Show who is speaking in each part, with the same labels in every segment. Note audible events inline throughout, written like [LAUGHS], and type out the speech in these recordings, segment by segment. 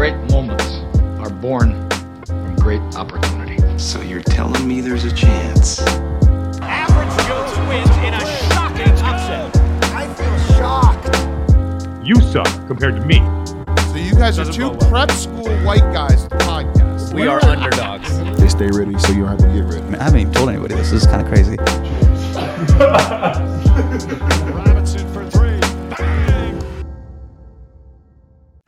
Speaker 1: Great moments are born from great opportunity.
Speaker 2: So you're telling me there's a chance?
Speaker 3: Average Joe's wins in a shocking upset.
Speaker 4: I feel shocked.
Speaker 5: You suck compared to me.
Speaker 4: So you guys are two prep school white guys to podcast.
Speaker 6: We are underdogs.
Speaker 7: They stay ready so you don't have to get ready.
Speaker 8: I haven't even told anybody this. This is kind of crazy. [LAUGHS]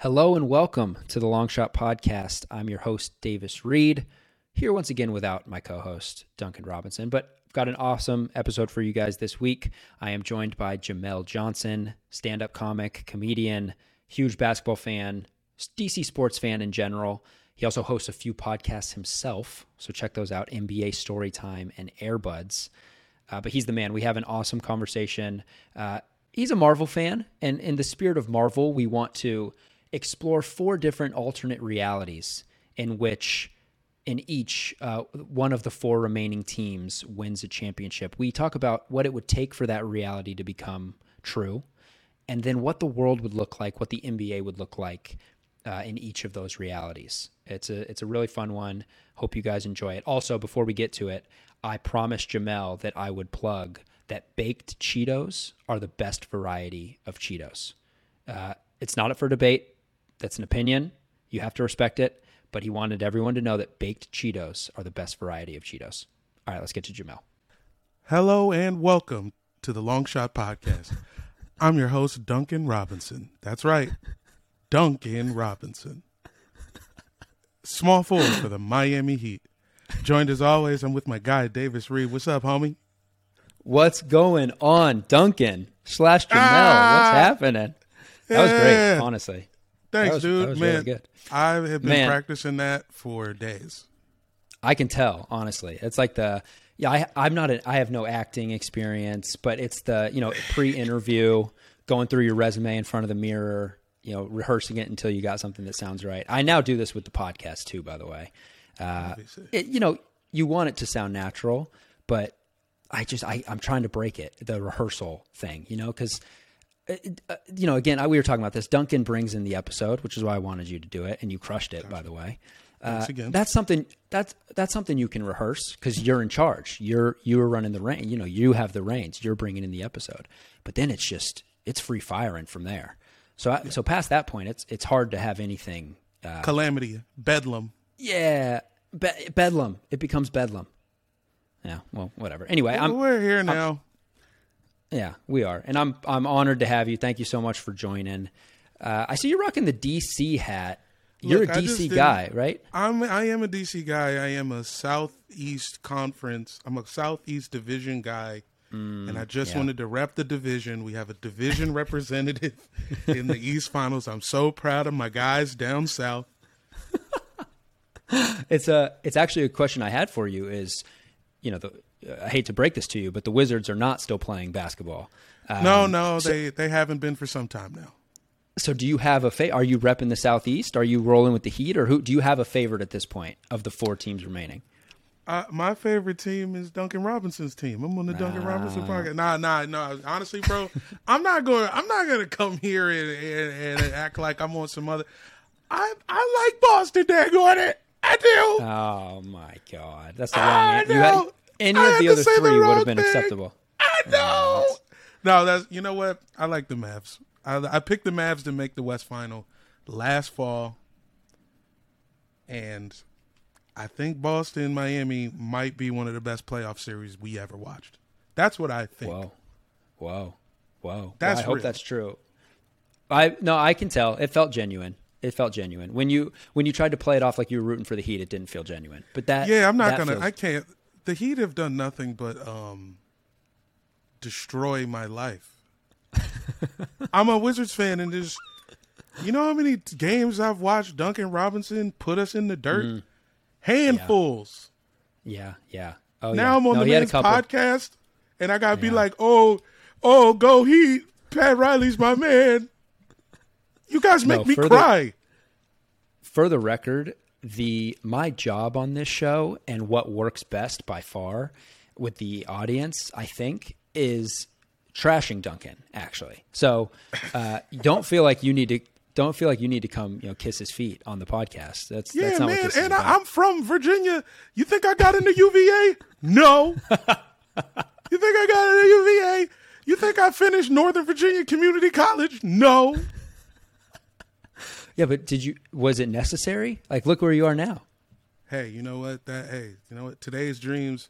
Speaker 6: Hello and welcome to the Long Shot Podcast. I'm your host, Davis Reed, here once again without my co host, Duncan Robinson. But I've got an awesome episode for you guys this week. I am joined by Jamel Johnson, stand up comic, comedian, huge basketball fan, DC sports fan in general. He also hosts a few podcasts himself, so check those out NBA Storytime and Airbuds. Uh, but he's the man. We have an awesome conversation. Uh, he's a Marvel fan, and in the spirit of Marvel, we want to explore four different alternate realities in which, in each, uh, one of the four remaining teams wins a championship. We talk about what it would take for that reality to become true, and then what the world would look like, what the NBA would look like uh, in each of those realities. It's a it's a really fun one. Hope you guys enjoy it. Also, before we get to it, I promised Jamel that I would plug that baked Cheetos are the best variety of Cheetos. Uh, it's not up for debate. That's an opinion. You have to respect it. But he wanted everyone to know that baked Cheetos are the best variety of Cheetos. All right, let's get to Jamel.
Speaker 9: Hello and welcome to the Long Shot Podcast. I'm your host, Duncan Robinson. That's right, Duncan Robinson. Small forward for the Miami Heat. Joined as always, I'm with my guy, Davis Reed. What's up, homie?
Speaker 6: What's going on, Duncan slash Jamel?
Speaker 9: Ah!
Speaker 6: What's happening? That was great, honestly.
Speaker 9: Thanks,
Speaker 6: was-
Speaker 9: dude. Man,
Speaker 6: really.
Speaker 9: I have been
Speaker 6: Man.
Speaker 9: practicing that for days.
Speaker 6: I can tell, honestly. It's like the yeah. I, I'm not. A, I have no acting experience, but it's the you know pre-interview, going through your resume in front of the mirror, you know, rehearsing it until you got something that sounds right. I now do this with the podcast too, by the way. Uh, it, you know, you want it to sound natural, but I just I, I'm trying to break it, the rehearsal thing, you know, because. Uh, you know, again, I, we were talking about this. Duncan brings in the episode, which is why I wanted you to do it, and you crushed it, by the way. Uh,
Speaker 9: again.
Speaker 6: that's something that's that's something you can rehearse because you're in charge. You're you're running the reign. You know, you have the reins. You're bringing in the episode, but then it's just it's free firing from there. So I, so past that point, it's it's hard to have anything. Uh,
Speaker 9: Calamity, Bedlam.
Speaker 6: yeah, be- bedlam. It becomes bedlam. Yeah. Well, whatever. Anyway, I'm
Speaker 9: We're here now.
Speaker 6: Yeah, we are, and I'm I'm honored to have you. Thank you so much for joining. Uh, I see you're rocking the DC hat. You're
Speaker 9: Look,
Speaker 6: a DC guy, right?
Speaker 9: I'm I am a DC guy. I am a Southeast Conference. I'm a Southeast Division guy. and I just
Speaker 6: yeah.
Speaker 9: wanted to rep the division. We have a division [LAUGHS] representative in the East Finals. I'm so proud of my guys down south. [LAUGHS]
Speaker 6: It's a it's actually a question I had for you is, you know, the I hate to break this to you, but the Wizards are not still playing basketball. Um,
Speaker 9: no, no, they they haven't been for some time now.
Speaker 6: So do you have a fa- are you repping the Southeast? Are you rolling with the Heat or who do you have a favorite at this point of the four teams remaining?
Speaker 9: Uh, my favorite team is Duncan Robinson's team. I'm on the Duncan Robinson podcast. Nah, nah, nah. Honestly, bro, I'm not going. I'm not going to come here and, and, and act like I'm on some other. I I like Boston. Daggone it, I do.
Speaker 6: Oh my god. That's the wrong
Speaker 9: I
Speaker 6: had,
Speaker 9: know.
Speaker 6: Any
Speaker 9: I
Speaker 6: of the other
Speaker 9: say the
Speaker 6: three would have been
Speaker 9: thing.
Speaker 6: acceptable.
Speaker 9: I know. No, that's you know what? I like the Mavs. I, I picked the Mavs to make the West Final last fall, and I think Boston Miami might be one of the best playoff series we ever watched. That's what I think.
Speaker 6: Whoa. Whoa. Whoa.
Speaker 9: That's
Speaker 6: Well, I hope
Speaker 9: real.
Speaker 6: that's true. I no, I can tell. It felt genuine. It felt genuine. When you when you tried to play it off like you were rooting for the Heat, it didn't feel genuine. But that
Speaker 9: Yeah, I'm not
Speaker 6: that
Speaker 9: gonna.
Speaker 6: feels-
Speaker 9: I can't. The Heat have done nothing but um destroy my life. [LAUGHS] I'm a Wizards fan, and there's, you know how many games I've watched Duncan Robinson put us in the dirt,
Speaker 6: Mm-hmm.
Speaker 9: handfuls.
Speaker 6: Yeah, yeah. Oh
Speaker 9: now
Speaker 6: yeah.
Speaker 9: I'm on
Speaker 6: no,
Speaker 9: the
Speaker 6: he had a
Speaker 9: men's
Speaker 6: couple.
Speaker 9: podcast, and I gotta be like, oh, oh, go Heat! Pat Riley's my man. You guys make
Speaker 6: No,
Speaker 9: me cry.
Speaker 6: For the record, the my job on this show and what works best by far with the audience, I think, is trashing Duncan. Actually, so uh, [LAUGHS] don't feel like you need to don't feel like you need to come, you know, kiss his feet on the podcast. That's
Speaker 9: Yeah,
Speaker 6: that's not what
Speaker 9: man.
Speaker 6: this is
Speaker 9: And
Speaker 6: about.
Speaker 9: I, I'm from Virginia. You think I got into UVA? No. [LAUGHS] you think I got into UVA? You think I finished Northern Virginia Community College? No.
Speaker 6: Yeah, but did you? Was it necessary? Like, look where you are now.
Speaker 9: Hey, you know what? That hey, you know what? Today's dreams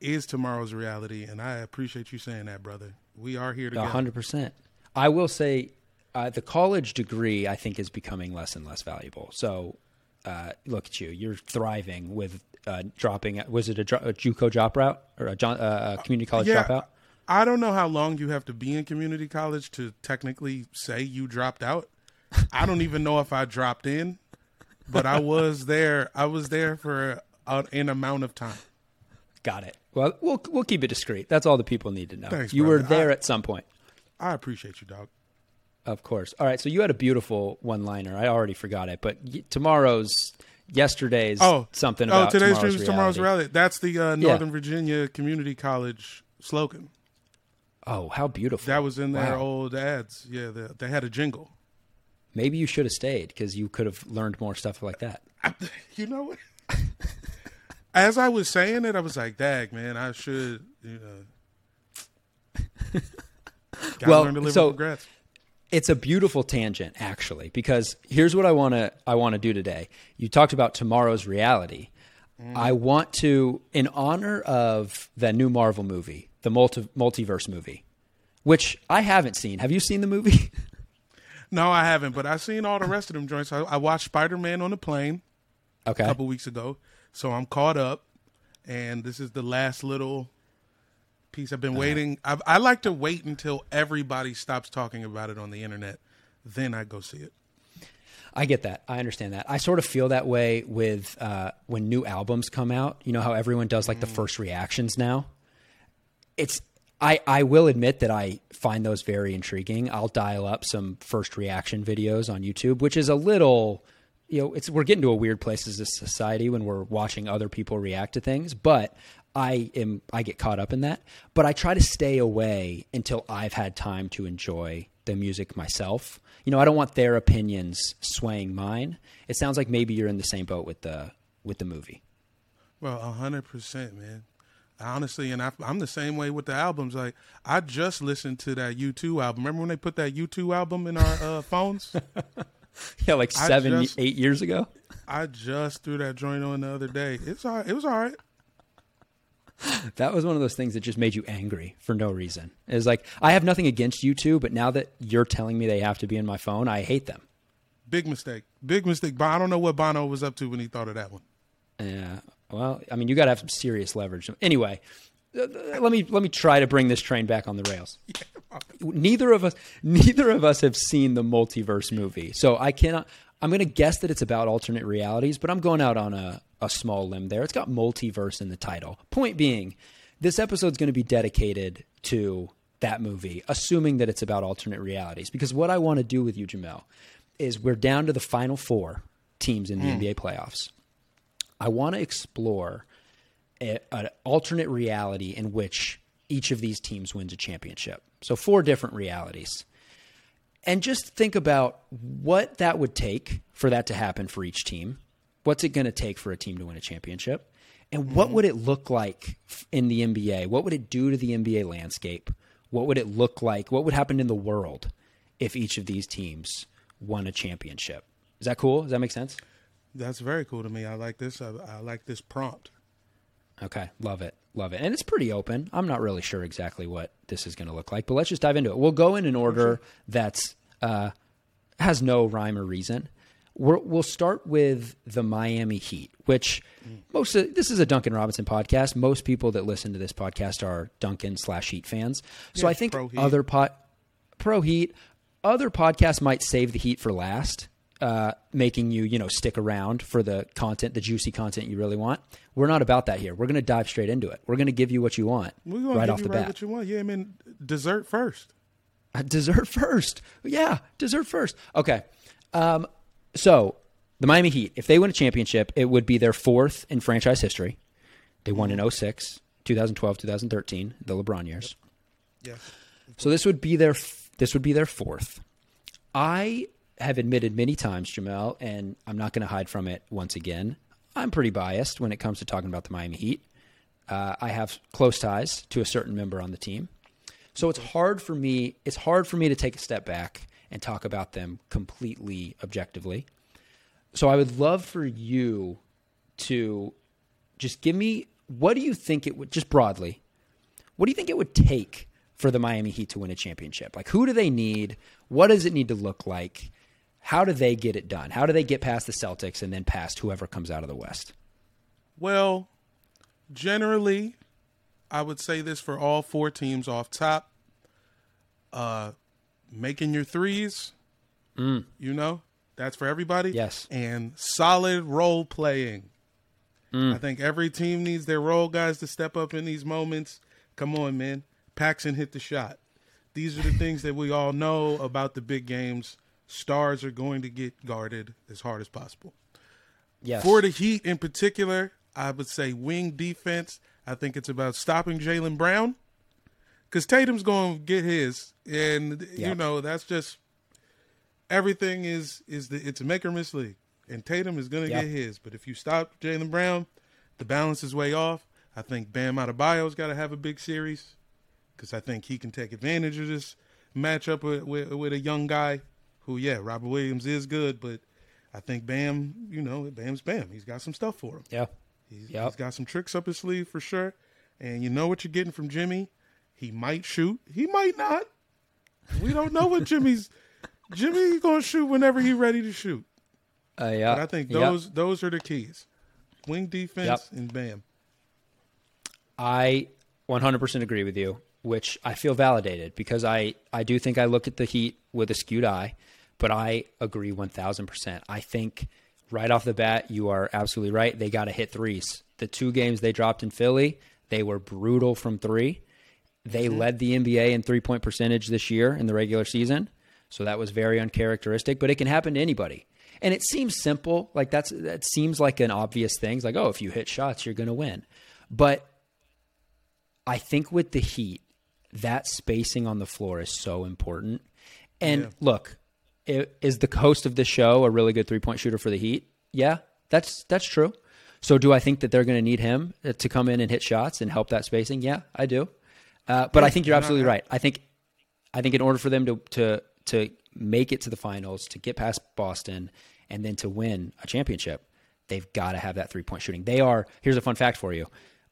Speaker 9: is tomorrow's reality, and I appreciate you saying that, brother. We are here together.
Speaker 6: hundred percent. I will say, uh, the college degree I think is becoming less and less valuable. So, uh, look at you. You're thriving with uh, dropping. Was it a, dro- a JUCO drop route or a, John, uh, a community college
Speaker 9: Yeah,
Speaker 6: dropout?
Speaker 9: I don't know how long you have to be in community college to technically say you dropped out. I don't even know if I dropped in, but I was there. I was there for a, an amount of time.
Speaker 6: Got it. Well, we'll we'll keep it discreet. That's all the people need to know.
Speaker 9: Thanks,
Speaker 6: you were there
Speaker 9: I-
Speaker 6: at some point.
Speaker 9: I appreciate you, dog.
Speaker 6: Of course. All right. So you had a beautiful one-liner. I already forgot it, but y- tomorrow's, yesterday's,
Speaker 9: Oh,
Speaker 6: something
Speaker 9: oh,
Speaker 6: about
Speaker 9: today's
Speaker 6: tomorrow's
Speaker 9: dreams, tomorrow's
Speaker 6: reality.
Speaker 9: That's the uh, Northern Virginia Community College slogan.
Speaker 6: Oh, how beautiful!
Speaker 9: That was in their
Speaker 6: Wow.
Speaker 9: old ads. Yeah, they, they had a jingle.
Speaker 6: Maybe you should have stayed because you could have learned more stuff like that. [LAUGHS]
Speaker 9: You know what? [LAUGHS] As I was saying it, I was like, "Dag, man, I should." You know, [LAUGHS] gotta
Speaker 6: Well,
Speaker 9: learn to live
Speaker 6: so-
Speaker 9: with regrets.
Speaker 6: It's a beautiful tangent, actually, because here's what I want to I want to do today. You talked about tomorrow's reality. Mm-hmm. I want to, in honor of the new Marvel movie, the multi- multiverse movie, which I haven't seen. Have you seen the movie?
Speaker 9: No, I haven't, but I've seen all the rest of them joints. I, I watched Spider Man on the plane
Speaker 6: okay.
Speaker 9: a couple weeks ago, so I'm caught up. And this is the last little piece I've
Speaker 6: Uh-huh.
Speaker 9: been waiting. I, I like to wait until everybody stops talking about it on the internet, then I go see it.
Speaker 6: I get that. I understand that. I sort of feel that way with uh, when new albums come out. You know how everyone does like the first reactions now. It's I I will admit that I find those very intriguing. I'll dial up some first reaction videos on YouTube, which is a little you know, it's we're getting to a weird place as a society when we're watching other people react to things, but I am I get caught up in that. But I try to stay away until I've had time to enjoy the music myself. You know, I don't want their opinions swaying mine. It sounds like maybe you're in the same boat with the with the movie.
Speaker 9: Well, a hundred percent, man. Honestly, and I, I'm the same way with the albums. Like, I just listened to that U2 album. Remember when they put that U2 album in our uh, [LAUGHS] phones?
Speaker 6: Yeah, like seven,
Speaker 9: just-
Speaker 6: eight years ago.
Speaker 9: I just threw that joint on the other day. It's all right. It was all right. [LAUGHS]
Speaker 6: That was one of those things that just made you angry for no reason. It's like I have nothing against you two, but now that you're telling me they have to be in my phone, I hate them.
Speaker 9: Big mistake. Big mistake. But I don't know what Bono was up to when he thought of that one.
Speaker 6: Yeah. Well, I mean, you got to have some serious leverage. Anyway, let me let me try to bring this train back on the rails. [LAUGHS] Neither of us neither of us have seen the multiverse movie. So I cannot I'm going to guess that it's about alternate realities, but I'm going out on a a small limb there. It's got multiverse in the title. Point being, this episode's going to be dedicated to that movie, assuming that it's about alternate realities because what I want to do with you Jamel is we're down to the final 4 teams in the hmm. NBA playoffs. I want to explore an alternate reality in which each of these teams wins a championship. So, four different realities. And just think about what that would take for that to happen for each team. What's it going to take for a team to win a championship? And what mm-hmm. would it look like in the NBA? What would it do to the NBA landscape? What would it look like? What would happen in the world if each of these teams won a championship? Is that cool? Does that make sense?
Speaker 9: That's very cool to me. I like this. I, I like this prompt.
Speaker 6: Okay, love it. Love it. And it's pretty open. I'm not really sure exactly what this is going to look like, but let's just dive into it. We'll go in an order that's uh, has no rhyme or reason. We're, we'll start with the Miami Heat, which most of, this is a Duncan Robinson podcast. Most people that listen to this podcast are Duncan slash Heat fans. So I think other pot pro Heat, other podcasts might save the Heat for last, uh, making you you know stick around for the content, the juicy content you really want. We're not about that here. We're going to dive straight into it. We're going to give you what you want
Speaker 9: We're gonna
Speaker 6: right
Speaker 9: give
Speaker 6: off
Speaker 9: you
Speaker 6: the
Speaker 9: right
Speaker 6: bat.
Speaker 9: what you want. Yeah, I mean, dessert first.
Speaker 6: Uh, Dessert first. Yeah, dessert first. Okay. Um, so the Miami Heat, if they win a championship, it would be their fourth in franchise history. They won in 06, 2012, 2013, the LeBron years.
Speaker 9: Yes.
Speaker 6: So this would be their this would be their fourth. I have admitted many times, Jamel, and I'm not going to hide from it once again. I'm pretty biased when it comes to talking about the Miami Heat. Uh, I have close ties to a certain member on the team, so it's hard for me. It's hard for me to take a step back and talk about them completely objectively. So I would love for you to just give me what do you think it would just broadly what do you think it would take for the Miami Heat to win a championship? Like, who do they need? What does it need to look like? How do they get it done? How do they get past the Celtics and then past whoever comes out of the West?
Speaker 9: Well, generally, I would say this for all four teams off top. Uh, making your threes, you know, that's for everybody.
Speaker 6: Yes.
Speaker 9: And solid role playing. I think every team needs their role guys to step up in these moments. Come on, man. Paxson hit the shot. These are the things that we all know about the big games. Stars are going to get guarded as hard as possible.
Speaker 6: Yes.
Speaker 9: For the Heat in particular, I would say wing defense. I think it's about stopping Jaylen Brown because Tatum's going to get his, and you know that's just everything is is the it's a make or miss league, and Tatum is going to get his. But if you stop Jaylen Brown, the balance is way off. I think Bam Adebayo's got to have a big series because I think he can take advantage of this matchup with, with with a young guy who, yeah, Robert Williams is good, but I think Bam, you know, Bam's Bam. He's got some stuff for him.
Speaker 6: Yeah.
Speaker 9: He's,
Speaker 6: Yep.
Speaker 9: he's got some tricks up his sleeve for sure. And you know what you're getting from Jimmy. He might shoot. He might not. We don't know what Jimmy's. [LAUGHS] Jimmy's gonna shoot whenever he's ready to shoot.
Speaker 6: Uh, yeah.
Speaker 9: But I think
Speaker 6: Yep.
Speaker 9: those those are the keys. Wing defense
Speaker 6: Yep.
Speaker 9: and Bam.
Speaker 6: I 100% agree with you, which I feel validated because I, I do think I look at the Heat with a skewed eye, but I agree 1000%. I think right off the bat, you are absolutely right. They got to hit threes. The two games they dropped in Philly, they were brutal from three. They mm-hmm. led the NBA in three point percentage this year in the regular season. So that was very uncharacteristic, but it can happen to anybody. And it seems simple, like that's that seems like an obvious thing. It's like, oh, if you hit shots, you're going to win. But I think with the Heat, that spacing on the floor is so important. And look, i- is the host of the show a really good three point shooter for the Heat? Yeah, that's that's true. So do I think that they're going to need him uh, to come in and hit shots and help that spacing? Yeah, I do. Uh, but I think you're absolutely right. I think I think in order for them to to to make it to the finals, to get past Boston, and then to win a championship, they've got to have that three point shooting. They are. Here's a fun fact for you: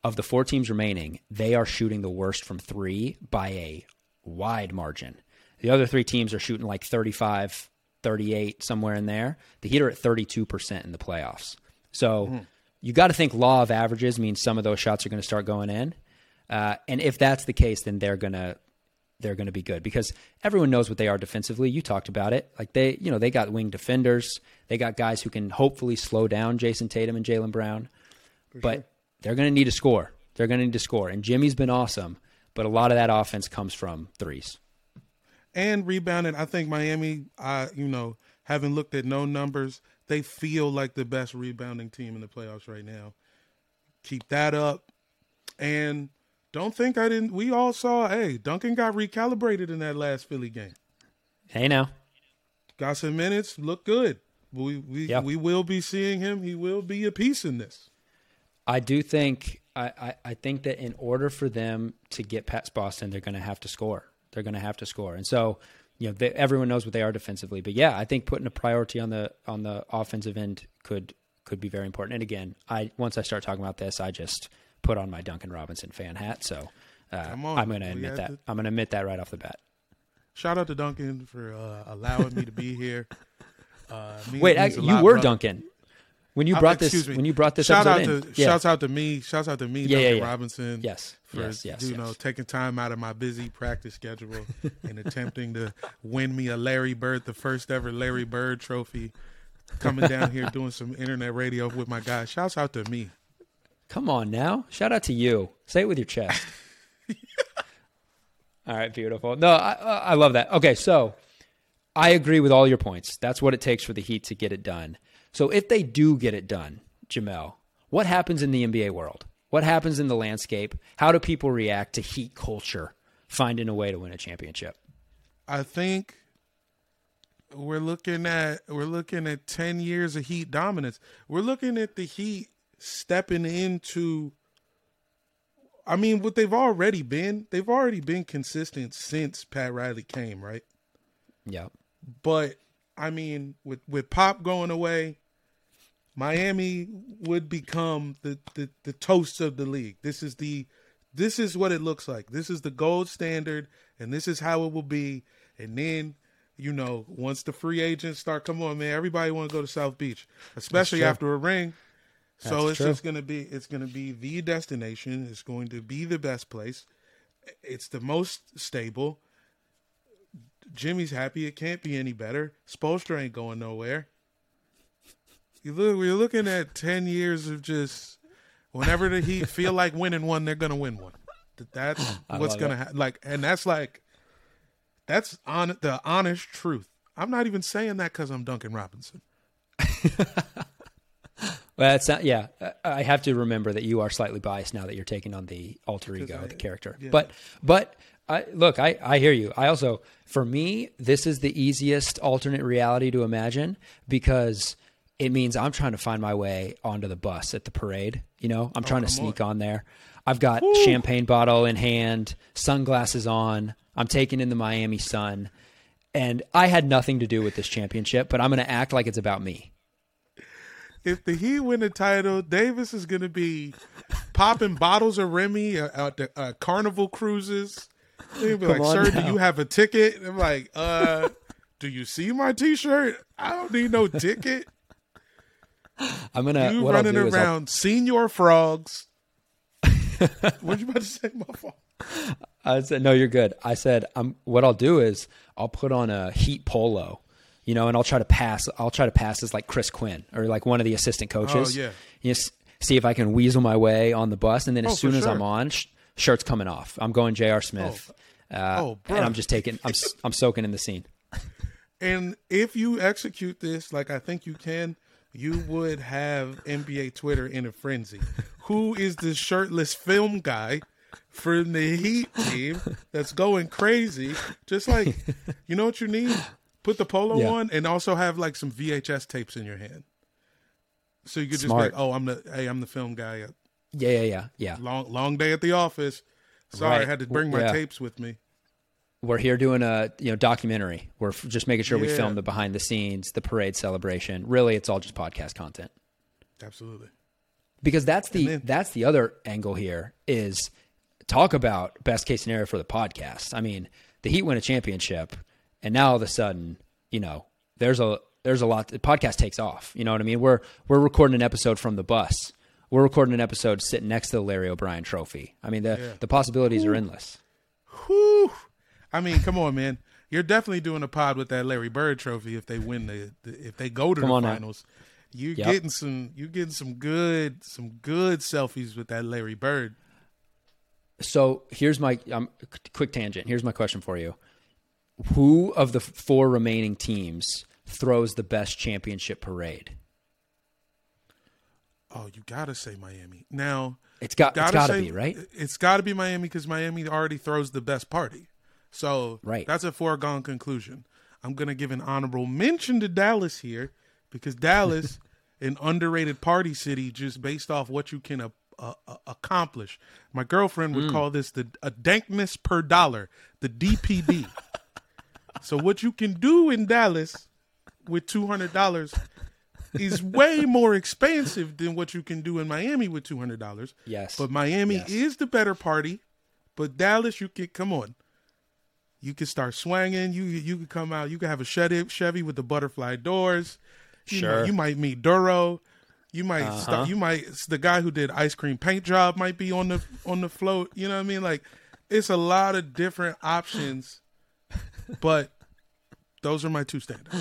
Speaker 6: of the four teams remaining, they are shooting the worst from three by a wide margin. The other three teams are shooting like 35, 38, somewhere in there. The Heat are at 32% in the playoffs. So you got to think law of averages means some of those shots are going to start going in. Uh, and if that's the case, then they're going to they're going to be good because everyone knows what they are defensively. You talked about it. Like they, you know, they got wing defenders. They got guys who can hopefully slow down Jayson Tatum and Jaylen Brown. but they're going to need to score. They're going to need to score. And Jimmy's been awesome, but a lot of that offense comes from threes.
Speaker 9: And rebounding. I think Miami, I you know, having looked at no numbers, they feel like the best rebounding team in the playoffs right now. Keep that up, and don't think I didn't. We all saw. Hey, Duncan got recalibrated in that last Philly game.
Speaker 6: Hey, now.
Speaker 9: Got some minutes. Look good. We we
Speaker 6: Yeah.
Speaker 9: we will be seeing him. He will be a piece in this.
Speaker 6: I do think I, I, I think that in order for them to get past Boston, they're going to have to score. They're going to have to score, and so you know they, everyone knows what they are defensively. But yeah, I think putting a priority on the on the offensive end could could be very important. And again, I once I start talking about this, I just put on my Duncan Robinson fan hat. So uh, I'm going to admit that.
Speaker 9: to-
Speaker 6: I'm going to admit that right off the bat.
Speaker 9: Shout out to Duncan for uh, allowing me to be here. Uh,
Speaker 6: Wait, I, you were
Speaker 9: brother.
Speaker 6: Duncan when you
Speaker 9: Uh,
Speaker 6: brought this.
Speaker 9: excuse me.
Speaker 6: When you brought this
Speaker 9: shout out to
Speaker 6: in. Yeah.
Speaker 9: shouts out to me, shouts out to me,
Speaker 6: Yeah, yeah,
Speaker 9: Duncan
Speaker 6: yeah.
Speaker 9: Robinson.
Speaker 6: Yes,
Speaker 9: for
Speaker 6: yes, yes,
Speaker 9: you
Speaker 6: yes.
Speaker 9: know taking time out of my busy practice schedule and attempting to win me a Larry Bird, the first ever Larry Bird trophy. Coming down here [LAUGHS] doing some internet radio with my guys. Shouts out to me.
Speaker 6: Come on now. Shout out to you. Say it with your chest. [LAUGHS] all right, beautiful. No, I, I love that. Okay, so I agree with all your points. That's what it takes for the Heat to get it done. So if they do get it done, Jamel, what happens in the NBA world? What happens in the landscape? How do people react to Heat culture finding a way to win a championship?
Speaker 9: I think we're looking at we're looking at 10 years of heat dominance we're looking at the heat stepping into i mean what they've already been they've already been consistent since pat riley came right
Speaker 6: Yeah.
Speaker 9: but i mean with with pop going away miami would become the the, the toast of the league. This is the this is what it looks like. This is the gold standard and this is how it will be. And then you know once the free agents start come on man everybody want to go to south beach especially after a ring. So
Speaker 6: That's
Speaker 9: it's
Speaker 6: true.
Speaker 9: just gonna be it's gonna be the destination. It's going to be the best place. It's the most stable. Jimmy's happy. It can't be any better. Spoelstra ain't going nowhere you look we're looking at 10 years of just whenever the heat feel like winning one they're gonna win one That- that's what's gonna happen like and that's like that's on the honest truth i'm not even saying that because i'm duncan robinson [LAUGHS]
Speaker 6: Well, it's not, yeah. I- I have to remember that you are slightly biased now that you're taking on the alter ego,
Speaker 9: I-
Speaker 6: the character.
Speaker 9: yeah.
Speaker 6: But, but I, look, I, I hear you. I also, for me, this is the easiest alternate reality to imagine because it means I'm trying to find my way onto the bus at the parade. You know, I'm trying to sneak on there. I've got champagne bottle in hand, sunglasses on. I'm taking in the Miami sun, and I had nothing to do with this championship, but I'm going to act like it's about me.
Speaker 9: if the Heat win the title, Davis is going to be popping bottles of Remy out the uh, Carnival cruises. He'll be like, "Sir,
Speaker 6: now."
Speaker 9: do you have a ticket?" I'm like, "Uh, do you see my T-shirt? I don't need no ticket. [LAUGHS]
Speaker 6: I'm gonna
Speaker 9: You running
Speaker 6: do is I'll-
Speaker 9: around, Señor Frog's." [LAUGHS] what you about to say, my fault?
Speaker 6: I said, no, you're good. I said, I'm, what I'll do is I'll put on a heat polo, you know, and I'll try to pass, I'll try to pass as like Chris Quinn or like one of the assistant coaches.
Speaker 9: Oh, yeah.
Speaker 6: You know, see if I can weasel my way on the bus. And then as
Speaker 9: Oh,
Speaker 6: soon as I'm on, sh- shirt's coming off. I'm going J.R. Smith. uh,
Speaker 9: oh,
Speaker 6: and. I'm just taking, I'm, I'm soaking in the scene.
Speaker 9: And if you execute this like I think you can, you would have NBA Twitter in a frenzy. Who is the shirtless film guy from the Heat team that's going crazy? Just like, you know what you need? Put the polo
Speaker 6: Yeah.
Speaker 9: on and also have like some VHS tapes in your hand. So you could just
Speaker 6: Smart.
Speaker 9: like, oh, I'm the hey, I'm the film guy.
Speaker 6: Yeah, yeah, yeah, yeah.
Speaker 9: Long long day at the office. Sorry, I had to bring my
Speaker 6: Yeah.
Speaker 9: tapes with me.
Speaker 6: We're here doing a you know documentary. We're f- just making sure we
Speaker 9: Yeah.
Speaker 6: film the behind the scenes, the parade celebration. Really, it's all just podcast content.
Speaker 9: Absolutely.
Speaker 6: because that's the that's the other angle here is talk about best case scenario for the podcast. I mean, the Heat win a championship, and now all of a sudden, you know, there's a there's a lot. The podcast takes off. You know what I mean? We're we're recording an episode from the bus. We're recording an episode sitting next to the Larry O'Brien Trophy. I mean, the the possibilities are endless.
Speaker 9: Whew. I mean, come on, man. You're definitely doing a pod with that Larry Bird trophy if they win the, the if they go to
Speaker 6: Come
Speaker 9: the
Speaker 6: on now.
Speaker 9: finals. You're
Speaker 6: Yep.
Speaker 9: getting some you're getting some good some good selfies with that Larry Bird.
Speaker 6: So here's my um, quick tangent. Here's my question for you: Who of the four remaining teams throws the best championship parade?
Speaker 9: Oh, you gotta say Miami. Now
Speaker 6: It's got it's
Speaker 9: gotta say-
Speaker 6: be right.
Speaker 9: It's gotta be Miami because Miami already throws the best party. So
Speaker 6: Right.
Speaker 9: that's a foregone conclusion. I'm gonna give an honorable mention to Dallas here because Dallas, [LAUGHS] an underrated party city, just based off what you can uh, uh, uh, accomplish. My girlfriend
Speaker 6: Mm.
Speaker 9: would call this the a dankness per dollar, the DPD. [LAUGHS] so what you can do in Dallas with two hundred dollars is way more expensive than what you can do in Miami with two hundred dollars.
Speaker 6: Yes.
Speaker 9: But Miami
Speaker 6: Yes.
Speaker 9: is the better party. But Dallas, you can come on. You could start swanging. You you can come out. You could have a Chevy, Chevy with the butterfly doors. You
Speaker 6: Sure.
Speaker 9: Might, you might meet Duro. You might
Speaker 6: Uh-huh.
Speaker 9: start, you might the guy who did ice cream paint job might be on the on the float. You know what I mean? Like it's a lot of different options. but those are my two standards.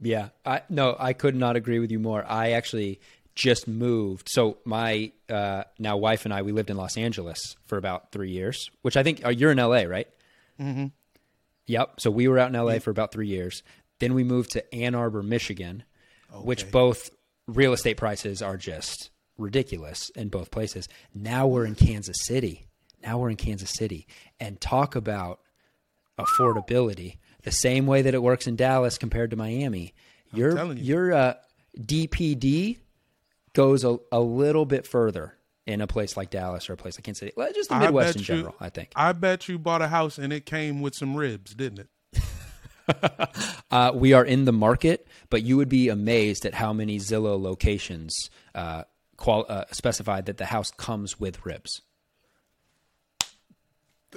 Speaker 6: Yeah, I no, I could not agree with you more. I actually just moved. So my uh, now wife and I we lived in Los Angeles for about three years, which I think uh, you're in LA, right? Mm-hmm. Yep. So we were out in LA for about three years. Then we moved to Ann Arbor, Michigan, which both real estate prices are just ridiculous in both places. Now we're in Kansas City. Now we're in Kansas City, and talk about affordability. the same way that it works in Dallas compared to Miami. Your
Speaker 9: you.
Speaker 6: your uh, DPD goes a, a little bit further in a place like Dallas or a place like Kansas City. Just the Midwest in
Speaker 9: you-
Speaker 6: general, I think.
Speaker 9: I bet you bought a house and it came with some ribs, didn't it? [LAUGHS]
Speaker 6: Uh, we are in the market, but you would be amazed at how many Zillow locations uh, qual- uh, specified that the house comes with ribs.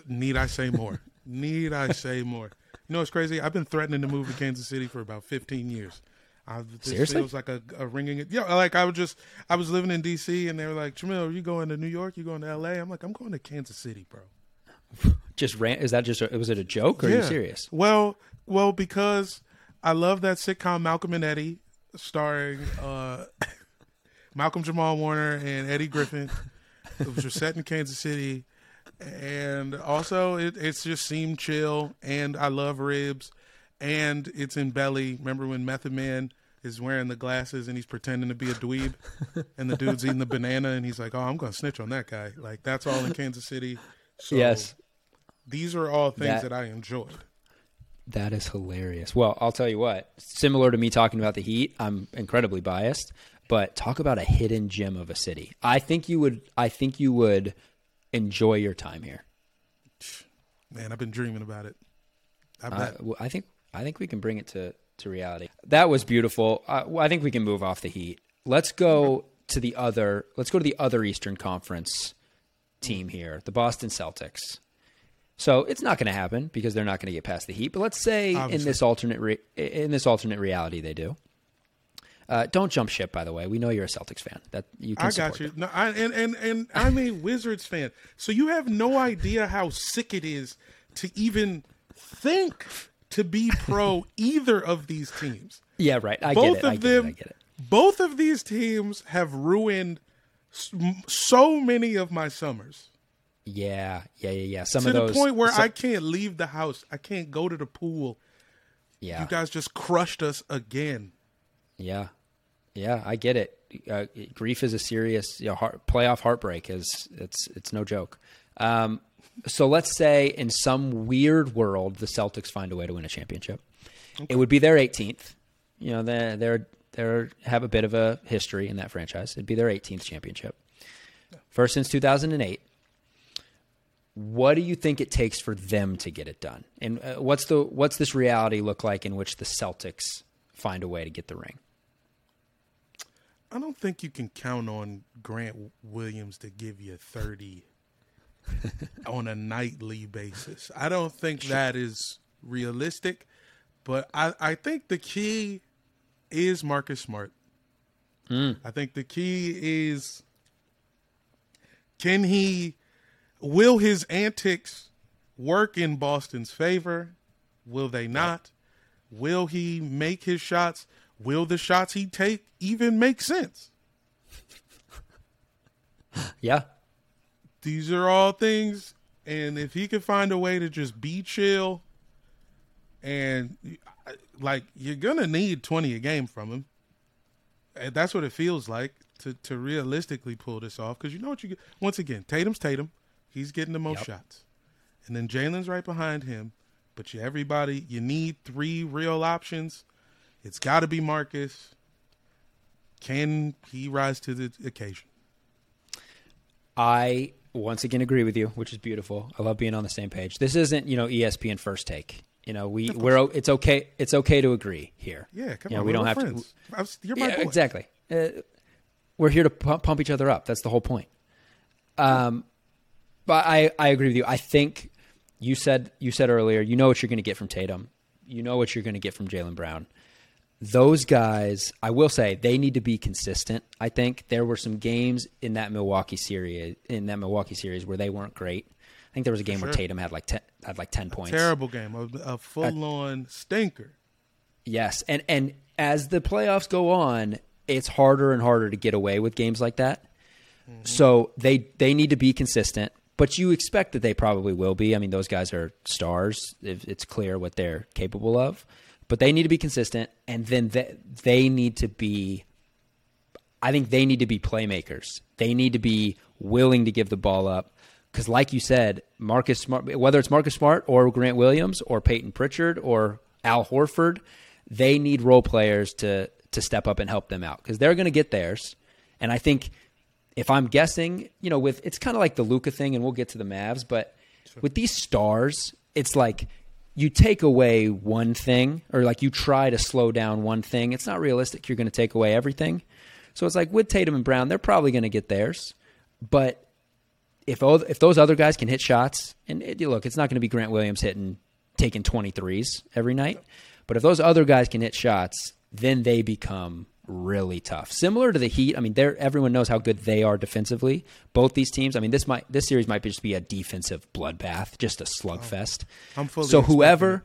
Speaker 9: Need I say more? [LAUGHS] Need I say more? You know what's crazy? I've been threatening to move to Kansas City for about 15 years. I, this
Speaker 6: Seriously?
Speaker 9: feels like a, a ringing. Yeah, like I was just, I was living in D.C. and they were like, Jamel, are you going to New York? You going to L.A.? I'm like, I'm going to Kansas City, bro. [LAUGHS]
Speaker 6: Just ran? Is that just? A, was it a joke? Or Are you serious?
Speaker 9: Well, well, because I love that sitcom Malcolm and Eddie, starring uh, [LAUGHS] Malcolm Jamal Warner and Eddie Griffin, [LAUGHS] which was set in Kansas City, and also it it's just seemed chill. And I love ribs, and it's in Belly. Remember when Method Man is wearing the glasses and he's pretending to be a dweeb, and the dude's eating the banana, and he's like, "Oh, I'm gonna snitch on that guy." Like that's all in Kansas City. So
Speaker 6: Yes.
Speaker 9: these are all things
Speaker 6: That-
Speaker 9: that I enjoyed.
Speaker 6: That is hilarious. Well, I'll tell you what. Similar to me talking about the Heat, I'm incredibly biased. But talk about a hidden gem of a city. I think you would. I think you would enjoy your time here.
Speaker 9: Man, I've been dreaming about it. I bet.
Speaker 6: well, I think. I think we can bring it to to reality. That was beautiful. Well, I think we can move off the Heat. Let's go to the other. Let's go to the other Eastern Conference team here, the Boston Celtics. So it's not going to happen because they're not going to get past the Heat. But let's say in this alternate re- in this alternate reality they do. Uh, don't jump ship, by the way. We know you're a Celtics fan. That you can
Speaker 9: I got you.
Speaker 6: them.
Speaker 9: No, I, and and and I'm a Wizards fan, so you have no idea how sick it is to even think to be pro [LAUGHS] either of these teams.
Speaker 6: Yeah, right. I
Speaker 9: Both
Speaker 6: get it. I
Speaker 9: of
Speaker 6: get
Speaker 9: them,
Speaker 6: it. I get it.
Speaker 9: both of these teams have ruined so many of my summers
Speaker 6: Yeah, yeah, yeah, yeah. Some
Speaker 9: to
Speaker 6: of
Speaker 9: the point where
Speaker 6: so-
Speaker 9: I can't leave the house. I can't go to the pool.
Speaker 6: yeah.
Speaker 9: You guys just crushed us again.
Speaker 6: Yeah, yeah, I get it. Uh, grief is a serious you know, heart, playoff heartbreak. is It's it's no joke. Um, so let's say in some weird world, the Celtics find a way to win a championship. It would be their 18th. You know, they they're they have a bit of a history in that franchise. It'd be their 18th championship, first since 2008. What do you think it takes for them to get it done? And uh, what's the what's this reality look like in which the Celtics find a way to get the ring?
Speaker 9: I don't think you can count on Grant Williams to give you 30 [LAUGHS] on a nightly basis. I don't think that is realistic, but I, I think the key is Marcus Smart. Hmm. I think the key is can he, will his antics work in Boston's favor? Will they not? Will he make his shots? Will the shots he take even make sense? [LAUGHS]
Speaker 6: Yeah,
Speaker 9: These are all things, and if he can find a way to just be chill, and like you're gonna need twenty a game from him, and that's what it feels like to to realistically pull this off. Because you know what you get. Once again, Tatum's Tatum, he's getting the most
Speaker 6: Yep.
Speaker 9: shots, and then Jaylen's right behind him. But you everybody, you need three real options. It's got to be Marcus. Can he rise to the occasion?
Speaker 6: I once again agree with you, which is beautiful. I love being on the same page. This isn't, you know, ESPN first take. You know, we we're it's okay it's okay to agree here.
Speaker 9: Yeah, come
Speaker 6: You know,
Speaker 9: on.
Speaker 6: we don't have
Speaker 9: friends. Was- you're my
Speaker 6: yeah,
Speaker 9: boy.
Speaker 6: exactly. Uh, we're here to pump, pump each other up. That's the whole point. Um, but I I agree with you. I think you said you said earlier. You know what you're going to get from Tatum. You know what you're going to get from Jaylen Brown. Those guys, I will say, they need to be consistent. I think there were some games in that Milwaukee series in that Milwaukee series where they weren't great. I think there was a game where. Tatum had like ten, had like ten points.
Speaker 9: Terrible game, a, a full-on stinker.
Speaker 6: Yes, and and as the playoffs go on, it's harder and harder to get away with games like that. Mm-hmm. So they they need to be consistent, but you expect that they probably will be. I mean, those guys are stars. It's clear what they're capable of, but they need to be consistent, and then they, they need to be. I think they need to be playmakers. They need to be willing to give the ball up because, like you said, Marcus Smart, whether it's Marcus Smart or Grant Williams or Payton Pritchard or Al Horford, they need role players to to step up and help them out because they're going to get theirs. And I think if I'm guessing, you know, with it's kind of like the Luka thing, and we'll get to the Mavs, but with these stars, it's like you take away one thing or like you try to slow down one thing. It's not realistic. You're going to take away everything. So it's like with Tatum and Brown, they're probably going to get theirs, but if if those other guys can hit shots, and it, look, it's not going to be Grant Williams hitting taking 23s every night, but if those other guys can hit shots, then they become really tough. Similar to the Heat, I mean, they everyone knows how good they are defensively. Both these teams, I mean, this might this series might just be a defensive bloodbath, just a slugfest.
Speaker 9: Oh, I'm fully
Speaker 6: so whoever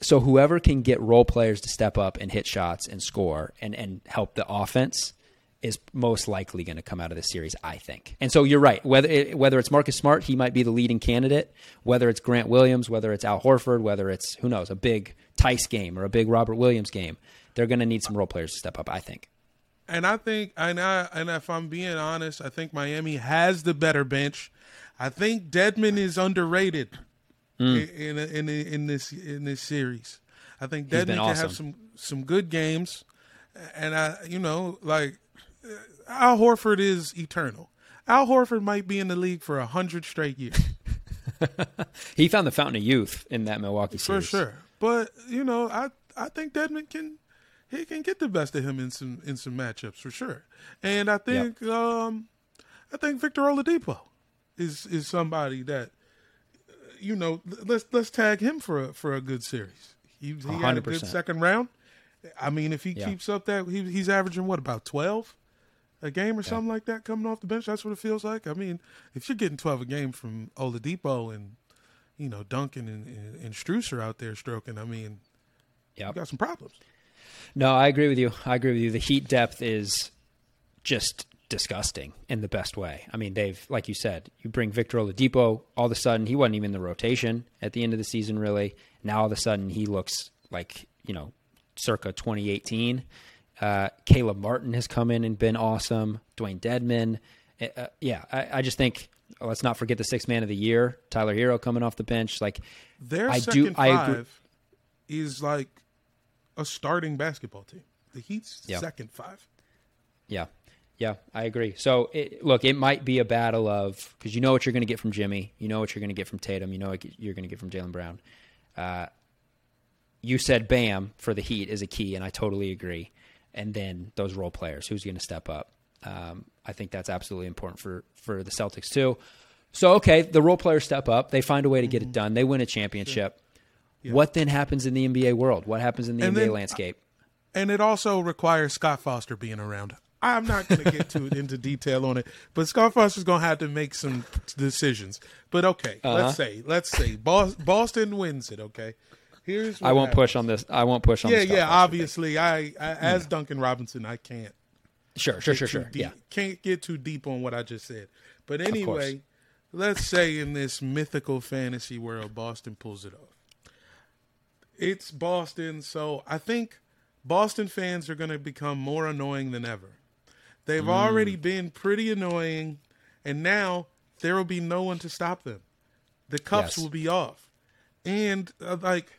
Speaker 6: so whoever can get role players to step up and hit shots and score and and help the offense is most likely going to come out of this series, I think. And so you're right. Whether it, whether it's Marcus Smart, he might be the leading candidate. Whether it's Grant Williams, whether it's Al Horford, whether it's who knows a big Theis game or a big Robert Williams game, they're going to need some role players to step up. I think.
Speaker 9: And I think, and I, and if I'm being honest, I think Miami has the better bench. I think Dedmon is underrated
Speaker 6: Mm.
Speaker 9: in, in in in this in this series. I think Dedmon
Speaker 6: been
Speaker 9: can have some some good games, and I, you know, like uh, Al Horford is eternal. Al Horford might be in the league for a hundred straight years. [LAUGHS]
Speaker 6: He found the fountain of youth in that Milwaukee series For
Speaker 9: sure. But you know, I I think Deadman can he can get the best of him in some in some matchups for sure. And I think um I think Victor Oladipo is is somebody that you know let's let's tag him for a for a good series. He, he had a good second round. I mean, if he
Speaker 6: Yeah.
Speaker 9: keeps up that he, he's averaging what about twelve a game or something like that coming off the bench. That's what it feels like. I mean, if you're getting twelve a game from Oladipo and you know Duncan and, and, and Strucer out there stroking, I mean, you
Speaker 6: Yep.
Speaker 9: got some problems.
Speaker 6: No, I agree with you. I agree with you. The Heat depth is just disgusting in the best way. I mean, they've, like you said, you bring Victor Oladipo. All of a sudden, he wasn't even in the rotation at the end of the season, really. Now, all of a sudden, he looks like you know, circa 2018. Uh, Caleb Martin has come in and been awesome. Dewayne Dedmon. Uh, yeah, I, I just think let's not forget the sixth man of the year, Tyler Herro, coming off the bench. Like
Speaker 9: Their
Speaker 6: I
Speaker 9: second
Speaker 6: do- I
Speaker 9: five
Speaker 6: agree-
Speaker 9: is like a starting basketball team. The Heat's
Speaker 6: Yeah.
Speaker 9: second five.
Speaker 6: Yeah. Yeah, I agree. So, it, look, it might be a battle of because you know what you're going to get from Jimmy, you know what you're going to get from Tatum, you know what you're going to get from Jalen Brown. Uh, you said Bam for the Heat is a key, and I totally agree. And then those role players, who's going to step up? Um, I think that's absolutely important for for the Celtics too. So, okay, the role players step up. They find a way to get it done. They win a championship. What then happens in the NBA world? What happens in the
Speaker 9: And
Speaker 6: NBA
Speaker 9: then-
Speaker 6: landscape?
Speaker 9: And it also requires Scott Foster being around. I'm not going to get too [LAUGHS] into detail on it, but Scott Foster's going to have to make some decisions. But okay,
Speaker 6: Uh-huh.
Speaker 9: let's say, let's say Boston wins it. Okay, here's
Speaker 6: I won't
Speaker 9: happens.
Speaker 6: push on this. I won't push on. This. Yeah,
Speaker 9: yeah.
Speaker 6: Foster thing.
Speaker 9: Obviously, I, I as Duncan Robinson, I can't
Speaker 6: Sure, sure, sure, sure.
Speaker 9: deep-
Speaker 6: Yeah.
Speaker 9: Can't get too deep on what I just said. But anyway, let's say in this mythical fantasy world, Boston pulls it off. It's Boston, so I think Boston fans are going to become more annoying than ever. They've
Speaker 6: Mm.
Speaker 9: already been pretty annoying, and now there will be no one to stop them. The cuffs
Speaker 6: Yes.
Speaker 9: will be off. And, uh, like,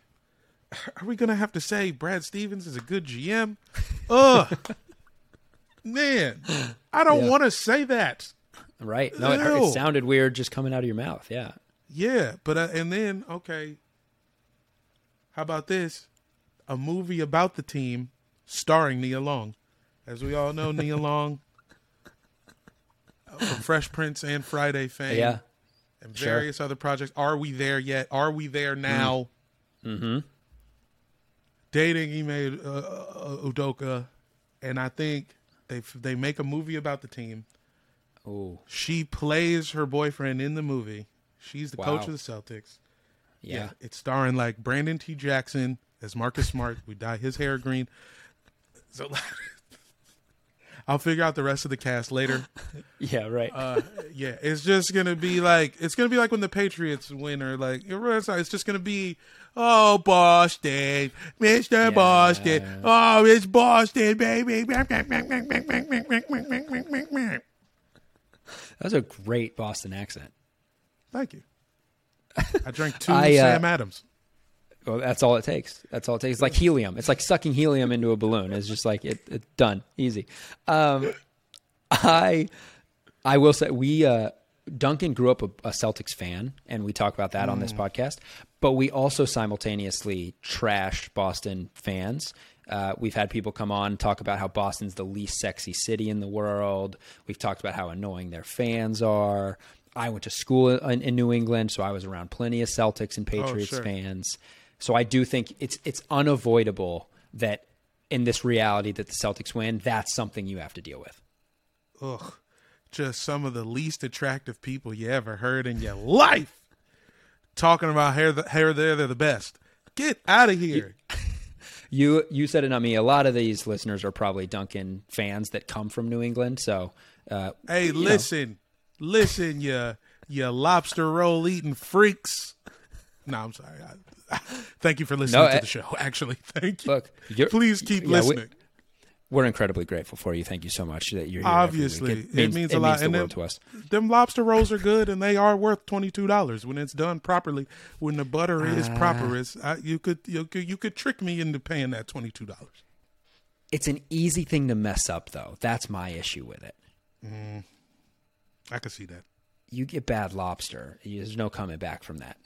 Speaker 9: [SIGHS] are we going to have to say Brad Stevens is a good GM? Ugh. [LAUGHS] Man, I don't
Speaker 6: Yeah.
Speaker 9: want to say that.
Speaker 6: Right. No, it, it sounded weird just coming out of your mouth. Yeah.
Speaker 9: Yeah, but uh, and then okay, how about this? A movie about the team starring Nia Long. As we all know, Nia Long from Fresh Prince and Friday fame,
Speaker 6: Yeah.
Speaker 9: and
Speaker 6: sure.
Speaker 9: various other projects. Are we there yet? Are we there now?
Speaker 6: Mm-hmm.
Speaker 9: Dating Ime uh, uh, Udoka, and I think they they make a movie about the team.
Speaker 6: Oh,
Speaker 9: She plays her boyfriend in the movie. She's the coach of the Celtics.
Speaker 6: Yeah.
Speaker 9: It's starring like Brandon T. Jackson as Marcus Smart. We dye his hair green. So [LAUGHS] I'll figure out the rest of the cast later. [LAUGHS]
Speaker 6: Yeah. Right.
Speaker 9: Uh, yeah, it's just gonna be like it's gonna be like when the Patriots win or like it's just gonna be oh Boston, Mister Boston, oh it's Boston, baby. [LAUGHS]
Speaker 6: That's a great Boston accent.
Speaker 9: Thank you. I drank two
Speaker 6: I, uh,
Speaker 9: Sam Adams.
Speaker 6: Well, that's all it takes. That's all it takes. It's like helium. It's like sucking helium into a balloon. It's just like it, it's done, easy. Um, I, I will say we uh, Duncan grew up a, a Celtics fan, and we talk about that on this podcast. But we also simultaneously trash Boston fans. Uh, we've had people come on talk about how Boston's the least sexy city in the world. We've talked about how annoying their fans are. I went to school in, in New England, so I was around plenty of Celtics and Patriots
Speaker 9: sure.
Speaker 6: fans. So I do think it's it's unavoidable that in this reality that the Celtics win, that's something you have to deal with.
Speaker 9: Ugh. Just some of the least attractive people you ever heard in your life talking about hair, the, hair there, they're the best. Get out of here. [LAUGHS]
Speaker 6: You you said it, on me. A lot of these listeners are probably Duncan fans that come from New England. So, uh,
Speaker 9: Hey,
Speaker 6: listen. know,
Speaker 9: listen, you you lobster roll eating freaks. No, I'm sorry. I, thank you for listening
Speaker 6: No,
Speaker 9: to
Speaker 6: eh,
Speaker 9: the show. Actually, [LAUGHS] thank you.
Speaker 6: Look,
Speaker 9: please keep
Speaker 6: yeah,
Speaker 9: listening.
Speaker 6: we're incredibly grateful for you. Thank you so much that you're here.
Speaker 9: Obviously,
Speaker 6: week.
Speaker 9: it means, a lot.
Speaker 6: Means the
Speaker 9: and
Speaker 6: world
Speaker 9: them,
Speaker 6: to us.
Speaker 9: them lobster rolls are good, and they are worth twenty two dollars when it's done properly. When the butter is
Speaker 6: Ah.
Speaker 9: proper, is you could you could you could trick me into paying that twenty two dollars.
Speaker 6: It's an easy thing to mess up, though. That's my issue with it.
Speaker 9: I could see that.
Speaker 6: You get bad lobster. There's no coming back from that.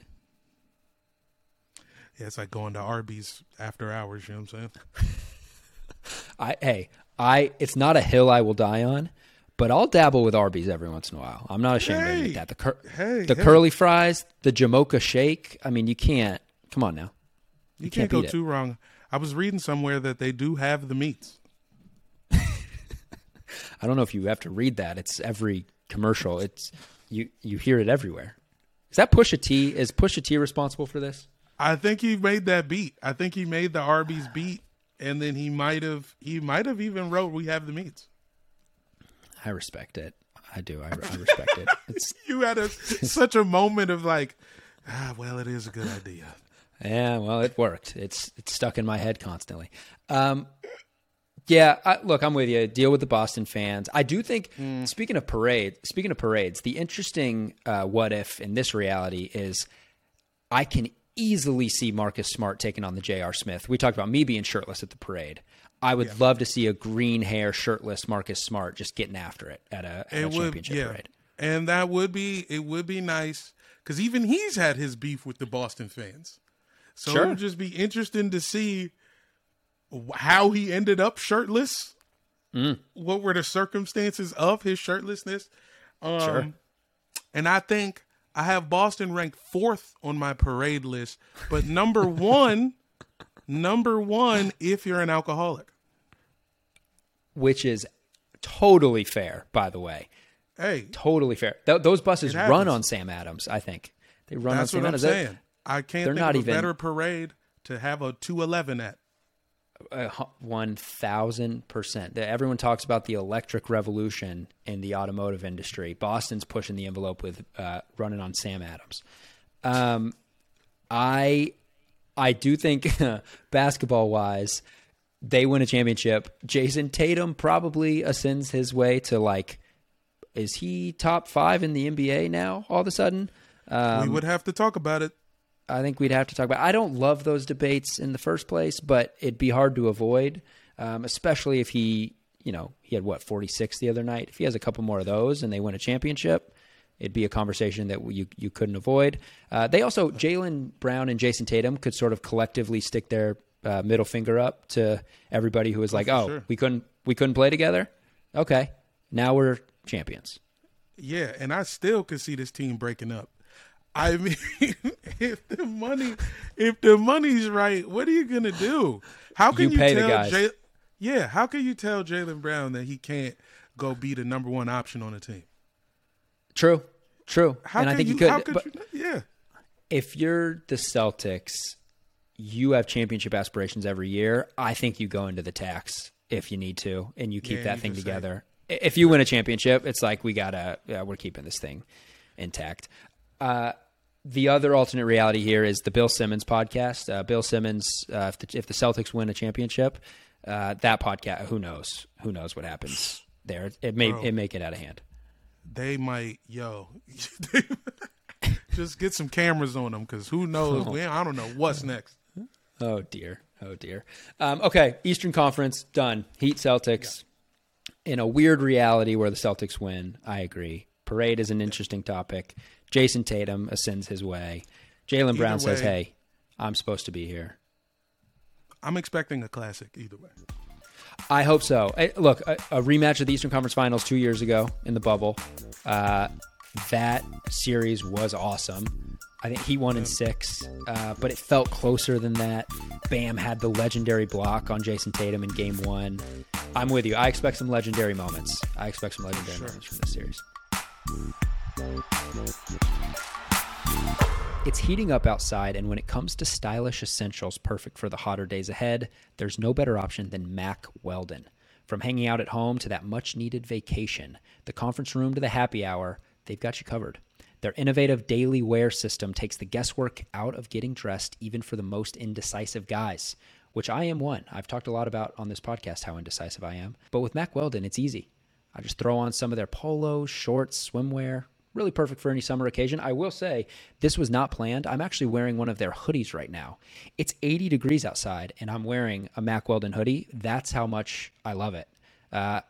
Speaker 9: Yeah, it's like going to Arby's after hours. You know what I'm saying? [LAUGHS]
Speaker 6: I hey, I it's not a hill I will die on, but I'll dabble with Arby's every once in a while. I'm not ashamed to
Speaker 9: Hey,
Speaker 6: admit that. The cur-
Speaker 9: hey,
Speaker 6: the
Speaker 9: hey.
Speaker 6: curly fries, the Jamocha shake. I mean, you can't. Come on now.
Speaker 9: You,
Speaker 6: can't
Speaker 9: can't, go
Speaker 6: beat it.
Speaker 9: too wrong. I was reading somewhere that they do have the meats. [LAUGHS]
Speaker 6: I don't know if you have to read that. It's every commercial. It's you you hear it everywhere. Is that Pusha T? Is Pusha T responsible for this?
Speaker 9: I think he made that beat. I think he made the Arby's beat, and then he might have he might have even wrote "We have the meats."
Speaker 6: I respect it. I do. I, I respect it. It's [LAUGHS]
Speaker 9: You had a such a moment of like, ah, well, it is a good idea.
Speaker 6: Yeah, well, it worked. It's it's stuck in my head constantly. Um, yeah, I, look, I'm with you. Deal with the Boston fans. I do think. Speaking of parade, speaking of parades, the interesting uh, what if in this reality is, I can easily see Marcus Smart taking on the J.R. Smith. We talked about me being shirtless at the parade. I would love to see a green hair, shirtless Marcus Smart just getting after it at a, at a
Speaker 9: It would,
Speaker 6: championship
Speaker 9: yeah,
Speaker 6: parade.
Speaker 9: and that would be it. Would be nice because even he's had his beef with the Boston fans. So
Speaker 6: Sure.
Speaker 9: it would just be interesting to see how he ended up shirtless.
Speaker 6: Mm.
Speaker 9: What were the circumstances of his shirtlessness? Um,
Speaker 6: Sure.
Speaker 9: And I think I have Boston ranked fourth on my parade list, but number [LAUGHS] one, number one, if you're an alcoholic.
Speaker 6: Which is totally fair, by the way.
Speaker 9: Hey,
Speaker 6: Totally fair. Th- those buses run on Sam Adams. I think they run
Speaker 9: that's
Speaker 6: on Sam Adams.
Speaker 9: Saying. I can't
Speaker 6: they're
Speaker 9: think
Speaker 6: not
Speaker 9: of a
Speaker 6: even-
Speaker 9: better parade to have a 211 at.
Speaker 6: Uh, hu- One thousand percent. Everyone talks about the electric revolution in the automotive industry. Boston's pushing the envelope with uh, running on Sam Adams. Um, I, I do think [LAUGHS] basketball wise, they win a championship. Jayson Tatum probably ascends his way to like, is he top five in the NBA now? All of a sudden,
Speaker 9: we would have to talk about it.
Speaker 6: I think we'd have to talk about. I don't love those debates in the first place, but it'd be hard to avoid, um, especially if he, you know, he had what forty six the other night. If he has a couple more of those and they win a championship, it'd be a conversation that you you couldn't avoid. Uh, they also Jaylen Brown and Jayson Tatum could sort of collectively stick their uh, middle finger up to everybody who was like, "Oh,
Speaker 9: sure.
Speaker 6: we couldn't we couldn't play together." Okay, now we're champions.
Speaker 9: Yeah, and I still could see this team breaking up. I mean, [LAUGHS] if the money, if the money's right, what are you gonna do? How can
Speaker 6: You
Speaker 9: you,
Speaker 6: pay the
Speaker 9: tell? Jay- yeah, how can you tell Jaylen Brown that he can't go be the number one option on the team?
Speaker 6: True, true,
Speaker 9: How
Speaker 6: and
Speaker 9: can
Speaker 6: I think
Speaker 9: you?
Speaker 6: could.
Speaker 9: could
Speaker 6: but-
Speaker 9: you? Yeah,
Speaker 6: if you're the Celtics, you have championship aspirations every year. I think you go into the tax if you need to, and you keep
Speaker 9: Yeah,
Speaker 6: that
Speaker 9: you
Speaker 6: thing
Speaker 9: can say.
Speaker 6: together. If you win a championship, it's like we gotta, yeah, we're keeping this thing intact. Uh, the other alternate reality here is the Bill Simmons podcast. Uh, Bill Simmons, uh, if, the, if the Celtics win a championship, uh, that podcast, who knows? Who knows what happens there? It may
Speaker 9: Bro.
Speaker 6: it may get out of hand.
Speaker 9: they might. Yo, [LAUGHS] Just get some cameras on them because who knows? [LAUGHS] We, I don't know what's next.
Speaker 6: Oh dear. Oh dear. Um, okay, Eastern Conference done. Heat Celtics. In a weird reality where the Celtics win, I agree. Parade is an interesting topic. Jayson Tatum ascends his way. Jaylen Brown says,
Speaker 9: way-
Speaker 6: "Hey, I'm supposed to be here."
Speaker 9: I'm expecting a classic either way.
Speaker 6: I hope so. Look, a, a rematch of the Eastern Conference Finals two years ago in the bubble. Uh, that series was awesome. I think he won in six, uh, but it felt closer than that. Bam had the legendary block on Jayson Tatum in game one. I'm with you. I expect some legendary moments. I expect some legendary moments from this series. It's heating up outside, and when it comes to stylish essentials perfect for the hotter days ahead, there's no better option than Mack Weldon. From hanging out at home to that much needed vacation, the conference room to the happy hour, they've got you covered. Their innovative daily wear system takes the guesswork out of getting dressed, even for the most indecisive guys, which I am one. I've talked a lot about on this podcast how indecisive I am. But with Mack Weldon, it's easy. I just throw on some of their polos, shorts, swimwear. Really perfect for any summer occasion. I will say, this was not planned. I'm actually wearing one of their hoodies right now. It's 80 degrees outside, and I'm wearing a Mack Weldon hoodie. That's how much I love it. Uh,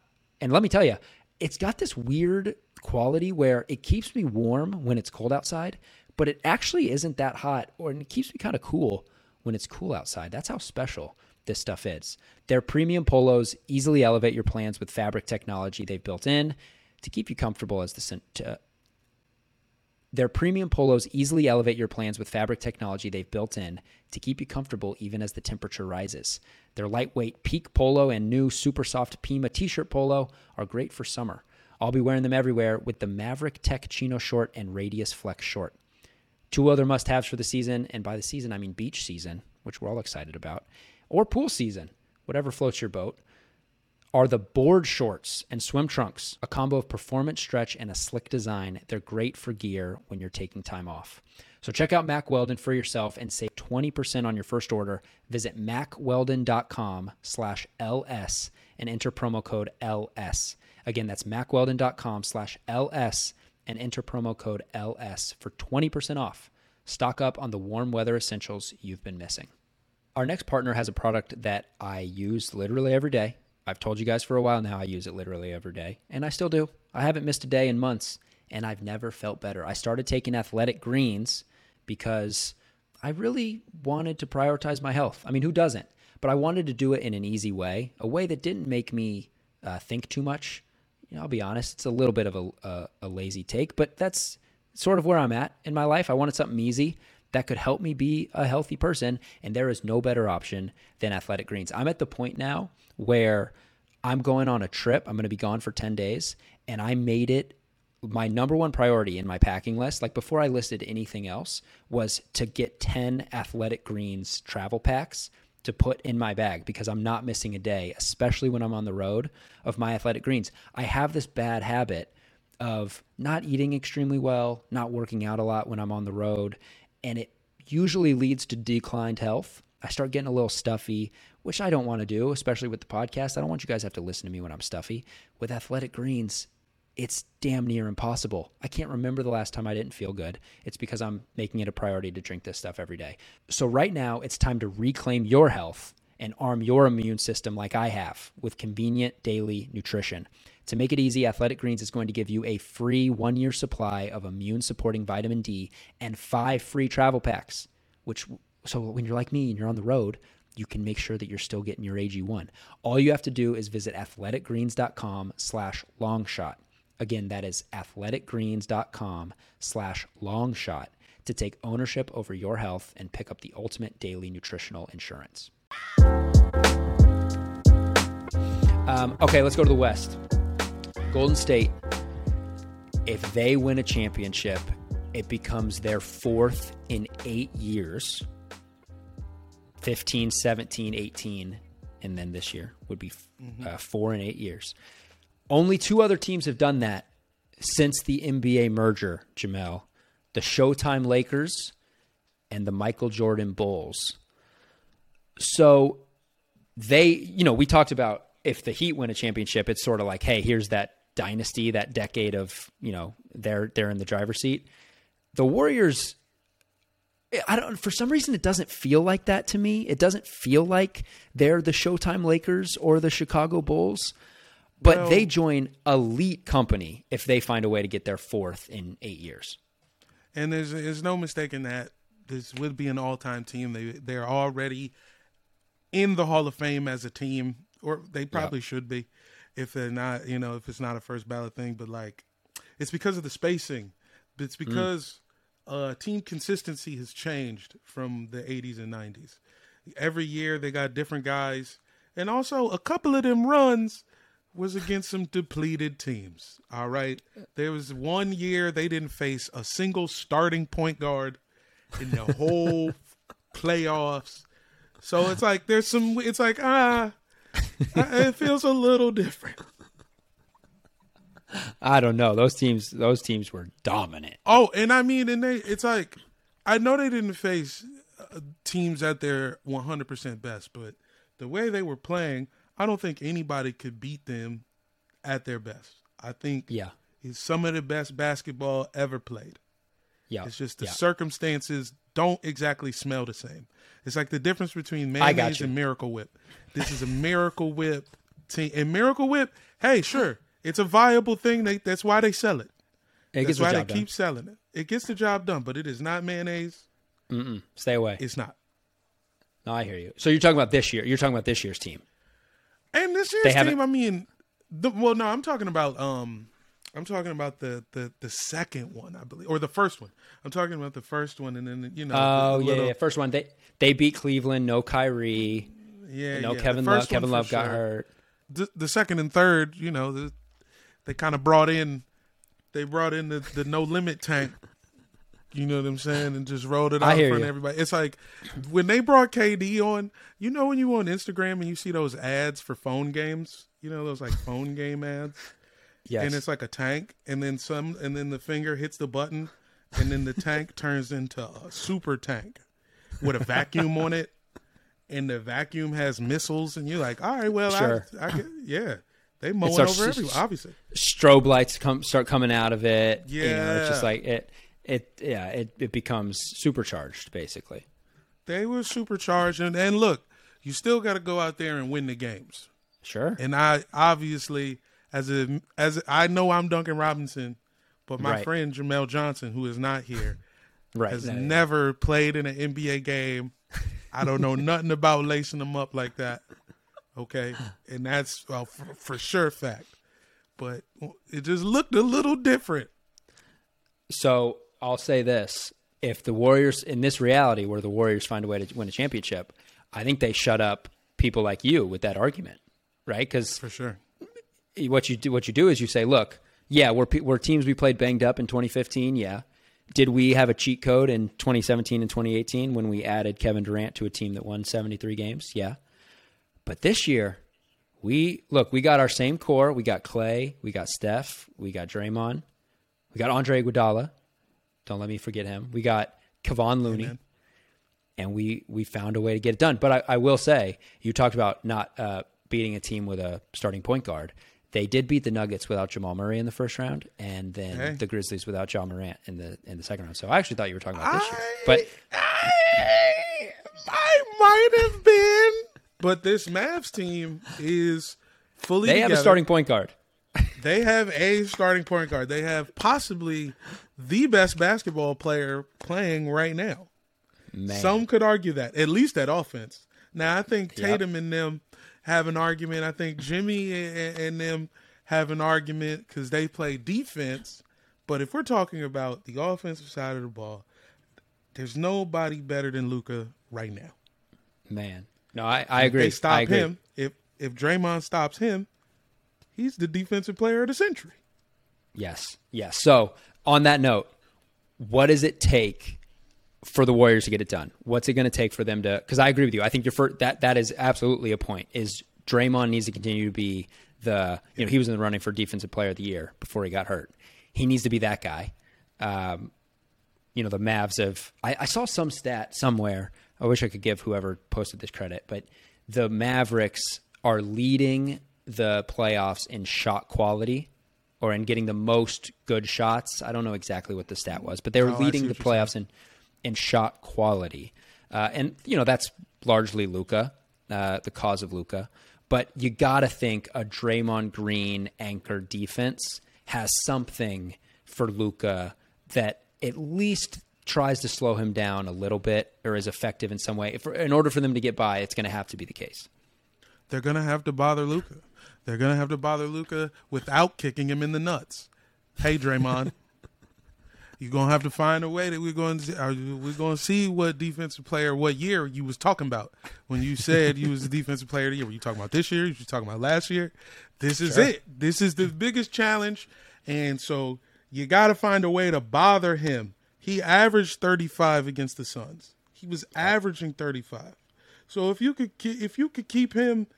Speaker 6: and let me tell you, it's got this weird quality where it keeps me warm when it's cold outside, but it actually isn't that hot, or it keeps me kind of cool when it's cool outside. That's how special this stuff is. Their premium polos easily elevate your plans with fabric technology they've built in to keep you comfortable as the their premium polos easily elevate your plans with fabric technology they've built in to keep you comfortable even as the temperature rises. Their lightweight Peak Polo and new super soft Pima t shirt polo are great for summer. I'll be wearing them everywhere with the Maverick Tech Chino short and Radius Flex short. Two other must haves for the season, and by the season, I mean beach season, which we're all excited about, or pool season, whatever floats your boat are the board shorts and swim trunks, a combo of performance stretch and a slick design. They're great for gear when you're taking time off. So check out Mack Weldon for yourself and save 20% on your first order. Visit mackweldon.com slash LS and enter promo code LS. Again, that's mackweldon.com slash LS and enter promo code LS for 20% off. Stock up on the warm weather essentials you've been missing. Our next partner has a product that I use literally every day. I've told you guys for a while now I use it literally every day, and I still do. I haven't missed a day in months, and I've never felt better. I started taking athletic greens because I really wanted to prioritize my health. I mean, who doesn't? But I wanted to do it in an easy way, a way that didn't make me uh, think too much. You know, I'll be honest, it's a little bit of a, a, a lazy take, but that's sort of where I'm at in my life. I wanted something easy that could help me be a healthy person, and there is no better option than athletic greens. I'm at the point now where I'm going on a trip. I'm going to be gone for 10 days, and I made it my number one priority in my packing list, like before I listed anything else, was to get 10 athletic greens travel packs to put in my bag because I'm not missing a day, especially when I'm on the road of my athletic greens. I have this bad habit of not eating extremely well, not working out a lot when I'm on the road, and it usually leads to declined health. I start getting a little stuffy, which I don't want to do, especially with the podcast. I don't want you guys to have to listen to me when I'm stuffy. With athletic greens, it's damn near impossible. I can't remember the last time I didn't feel good. It's because I'm making it a priority to drink this stuff every day. So, right now, it's time to reclaim your health and arm your immune system like I have with convenient daily nutrition. To make it easy, Athletic Greens is going to give you a free one year supply of immune supporting vitamin D and five free travel packs, which, so when you're like me and you're on the road, you can make sure that you're still getting your AG1. All you have to do is visit athleticgreens.com slash longshot. Again, that is athleticgreens.com slash longshot to take ownership over your health and pick up the ultimate daily nutritional insurance. Um, okay, let's go to the West. Golden State, if they win a championship, it becomes their fourth in eight years 15, 17, 18, and then this year would be uh, four and eight years. Only two other teams have done that since the NBA merger, Jamel the Showtime Lakers and the Michael Jordan Bulls. So they, you know, we talked about if the Heat win a championship, it's sort of like, hey, here's that dynasty, that decade of, you know, they're they're in the driver's seat. the Warriors. Eh, I don't. For some reason, it doesn't feel like that to me. It doesn't feel like they're the Showtime Lakers or the Chicago Bulls, but
Speaker 9: Well-
Speaker 6: they join elite company if they find a way to get their fourth in eight years.
Speaker 9: And there's there's no mistaking that this would be an all time team. They they're already in the Hall of Fame as a team, or they probably should be, if they're not. You know, if it's not a first ballot thing, but like, it's because of the spacing. It's because uh, team consistency has changed from the '80s and '90s. Every year they got different guys, and also a couple of them runs was against some depleted teams. All right. There was one year they didn't face a single starting point guard in the whole [LAUGHS] playoffs. So it's like there's some it's like ah [LAUGHS] it feels a little different.
Speaker 6: I don't know. Those teams. Those teams were dominant.
Speaker 9: Oh, and I mean and they it's like I know they didn't face uh, teams at their 100% best, but the way they were playing, I don't think anybody could beat them at their best. I think
Speaker 6: Yeah.
Speaker 9: it's some of the best basketball ever played.
Speaker 6: Yeah.
Speaker 9: It's just the
Speaker 6: yeah.
Speaker 9: circumstances don't exactly smell the same. It's like the difference between mayonnaise and Miracle Whip. This is a Miracle Whip team, and Miracle Whip. Hey, sure, it's a viable thing. They, that's why they sell it.
Speaker 6: It
Speaker 9: That's
Speaker 6: gets the
Speaker 9: why they
Speaker 6: done.
Speaker 9: keep selling it. It gets the job done, but it is not mayonnaise.
Speaker 6: Stay away.
Speaker 9: It's not.
Speaker 6: No, I hear you. So you're talking about this year. You're talking about this year's team.
Speaker 9: And this year's team, I mean, the, well, no, I'm talking about um, I'm talking about the, the the second one, I believe, or the first one. I'm talking about the first one, and then you know,
Speaker 6: Oh
Speaker 9: the
Speaker 6: yeah,
Speaker 9: little-
Speaker 6: yeah. First one they they beat Cleveland. No Kyrie.
Speaker 9: yeah,
Speaker 6: No
Speaker 9: yeah.
Speaker 6: Kevin Love. Kevin Love got
Speaker 9: sure.
Speaker 6: hurt.
Speaker 9: the, the second and third, you know, the, they kind of brought in, they brought in the, the no limit tank. You know what I'm saying, and just rolled it out in front of everybody. It's like when they brought KD on. You know when you on Instagram and you see those ads for phone games. You know those like phone game ads,
Speaker 6: Yes.
Speaker 9: and it's like a tank, and then some, and then the finger hits the button, and then the tank [LAUGHS] turns into a super tank with a vacuum on it, and the vacuum has missiles, and you're like, all right, well,
Speaker 6: Sure.
Speaker 9: I, I get, yeah, they mowing over everyone, obviously.
Speaker 6: Strobe lights come start coming out of it. You know, it's just like it. It yeah. It it becomes supercharged basically.
Speaker 9: They were supercharged, and, and look, you still got to go out there and win the games.
Speaker 6: Sure.
Speaker 9: And I obviously, as a as a, I know I'm Duncan Robinson, but my
Speaker 6: Right.
Speaker 9: friend Jamel Johnson, who is not here, [LAUGHS]
Speaker 6: right.
Speaker 9: has
Speaker 6: No, no, no.
Speaker 9: never played in an NBA game. I don't know [LAUGHS] nothing about lacing them up like that. Okay, and that's well, for, for sure fact. But it just looked a little different.
Speaker 6: So I'll say this: if the Warriors in this reality, where the Warriors find a way to win a championship, I think they shut up people like you with that argument, right? Because
Speaker 9: For sure.
Speaker 6: What you do what you do is you say, look, yeah, we're we're teams we played banged up in 2015. Yeah, did we have a cheat code in 2017 and 2018 when we added Kevin Durant to a team that won 73 games? Yeah, but this year. We look. We got our same core. We got Clay. We got Steph. We got Draymond. We got Andre Iguodala. Don't let me forget him. We got Kevon Looney, and we we found a way to get it done. But I, I will say, you talked about not uh, beating a team with a starting point guard. They did beat the Nuggets without Jamal Murray in the first round, and then the Grizzlies without Ja Morant in the in the second round. So I actually thought you were talking about this year, but
Speaker 9: I, I might have been. But this Mavs team is fully.
Speaker 6: they have a starting point guard. [LAUGHS]
Speaker 9: They have a starting point guard. They have possibly the best basketball player playing right now.
Speaker 6: Man,
Speaker 9: Some could argue that, at least at offense. Now, I think
Speaker 6: Yep.
Speaker 9: Tatum and them have an argument. I think Jimmy and, and them have an argument because they play defense. But if we're talking about the offensive side of the ball, there's nobody better than Luka right now.
Speaker 6: man, no, I, I
Speaker 9: If
Speaker 6: agree.
Speaker 9: They
Speaker 6: I
Speaker 9: stop
Speaker 6: agree.
Speaker 9: him. If if Draymond stops him, he's the defensive player of the century.
Speaker 6: Yes. Yes. So, on that note, what does it take for the Warriors to get it done? What's it going to take for them to? Because I agree with you. I think your first, that that is absolutely a point. Is Draymond needs to continue to be the you know he was in the running for Defensive Player of the Year before he got hurt. He needs to be that guy. Um, you know the Mavs have. I, I saw some stat somewhere. I wish I could give whoever posted this credit, but the Mavericks are leading the playoffs in shot quality or in getting the most good shots. I don't know exactly what the stat was, but they were
Speaker 9: Oh,
Speaker 6: leading the playoffs in in shot quality, uh, and you know that's largely Luka, uh, the cause of Luka. But you got to think a Draymond Green anchor defense has something for Luka that at least tries to slow him down a little bit or is effective in some way. If, in order for them to get by, it's going to have to be the case.
Speaker 9: They're gonna have to bother Luka. They're gonna have to bother Luka without kicking him in the nuts. Hey, Draymond, you're gonna have to find a way that we're going to uh, are we're going to see what defensive player, what year you was talking about when you said you was the defensive player of the year. Were you talking about this year? Were you talking about last year? This is it. This is the biggest challenge, and so you got to find a way to bother him. He averaged 35 against the Suns. He was averaging 35. So if you could if you could keep him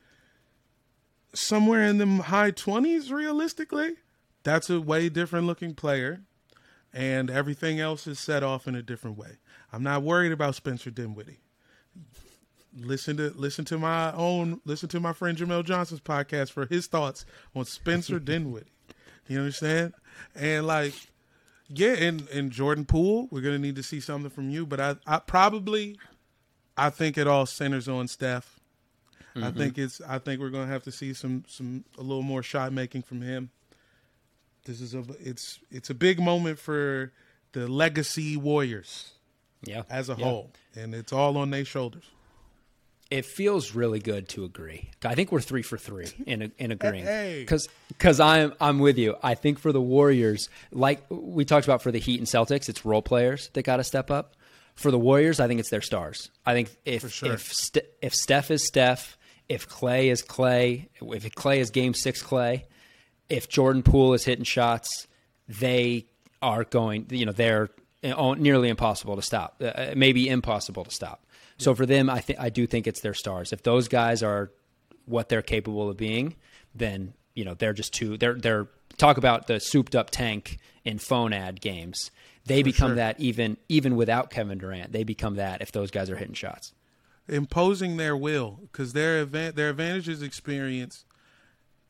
Speaker 9: somewhere in the high 20s realistically, that's a way different looking player and everything else is set off in a different way. I'm not worried about Spencer Dinwiddie. Listen to listen to my own listen to my friend Jamel Johnson's podcast for his thoughts on Spencer [LAUGHS] Dinwiddie. You understand? And like yeah, and, and Jordan Poole, we're gonna need to see something from you. But I, I probably I think it all centers on Steph. I mm-hmm. think it's. I think we're going to have to see some some a little more shot making from him. This is a. It's it's a big moment for the legacy Warriors
Speaker 6: Yeah.
Speaker 9: as a
Speaker 6: Yeah.
Speaker 9: whole, and it's all on their shoulders.
Speaker 6: It feels really good to agree. I think we're three for three in in agreeing [LAUGHS]
Speaker 9: Hey.
Speaker 6: because because I'm I'm with you. I think for the Warriors, like we talked about for the Heat and Celtics, it's role players that got to step up. For the Warriors, I think it's their stars. I think if
Speaker 9: sure.
Speaker 6: if St- if Steph is Steph, if Clay is Clay, if Clay is Game Six Clay, if Jordan Poole is hitting shots, they are going. You know, they're uh, nearly impossible to stop. Uh, maybe impossible to stop. So for them, I think I do think it's their stars. If those guys are what they're capable of being, then you know they're just too. They're they're talk about the souped up tank in phone ad games. They become
Speaker 9: sure.
Speaker 6: that even even without Kevin Durant. They become that if those guys are hitting shots.
Speaker 9: imposing their will because their advan- their advantage is experience,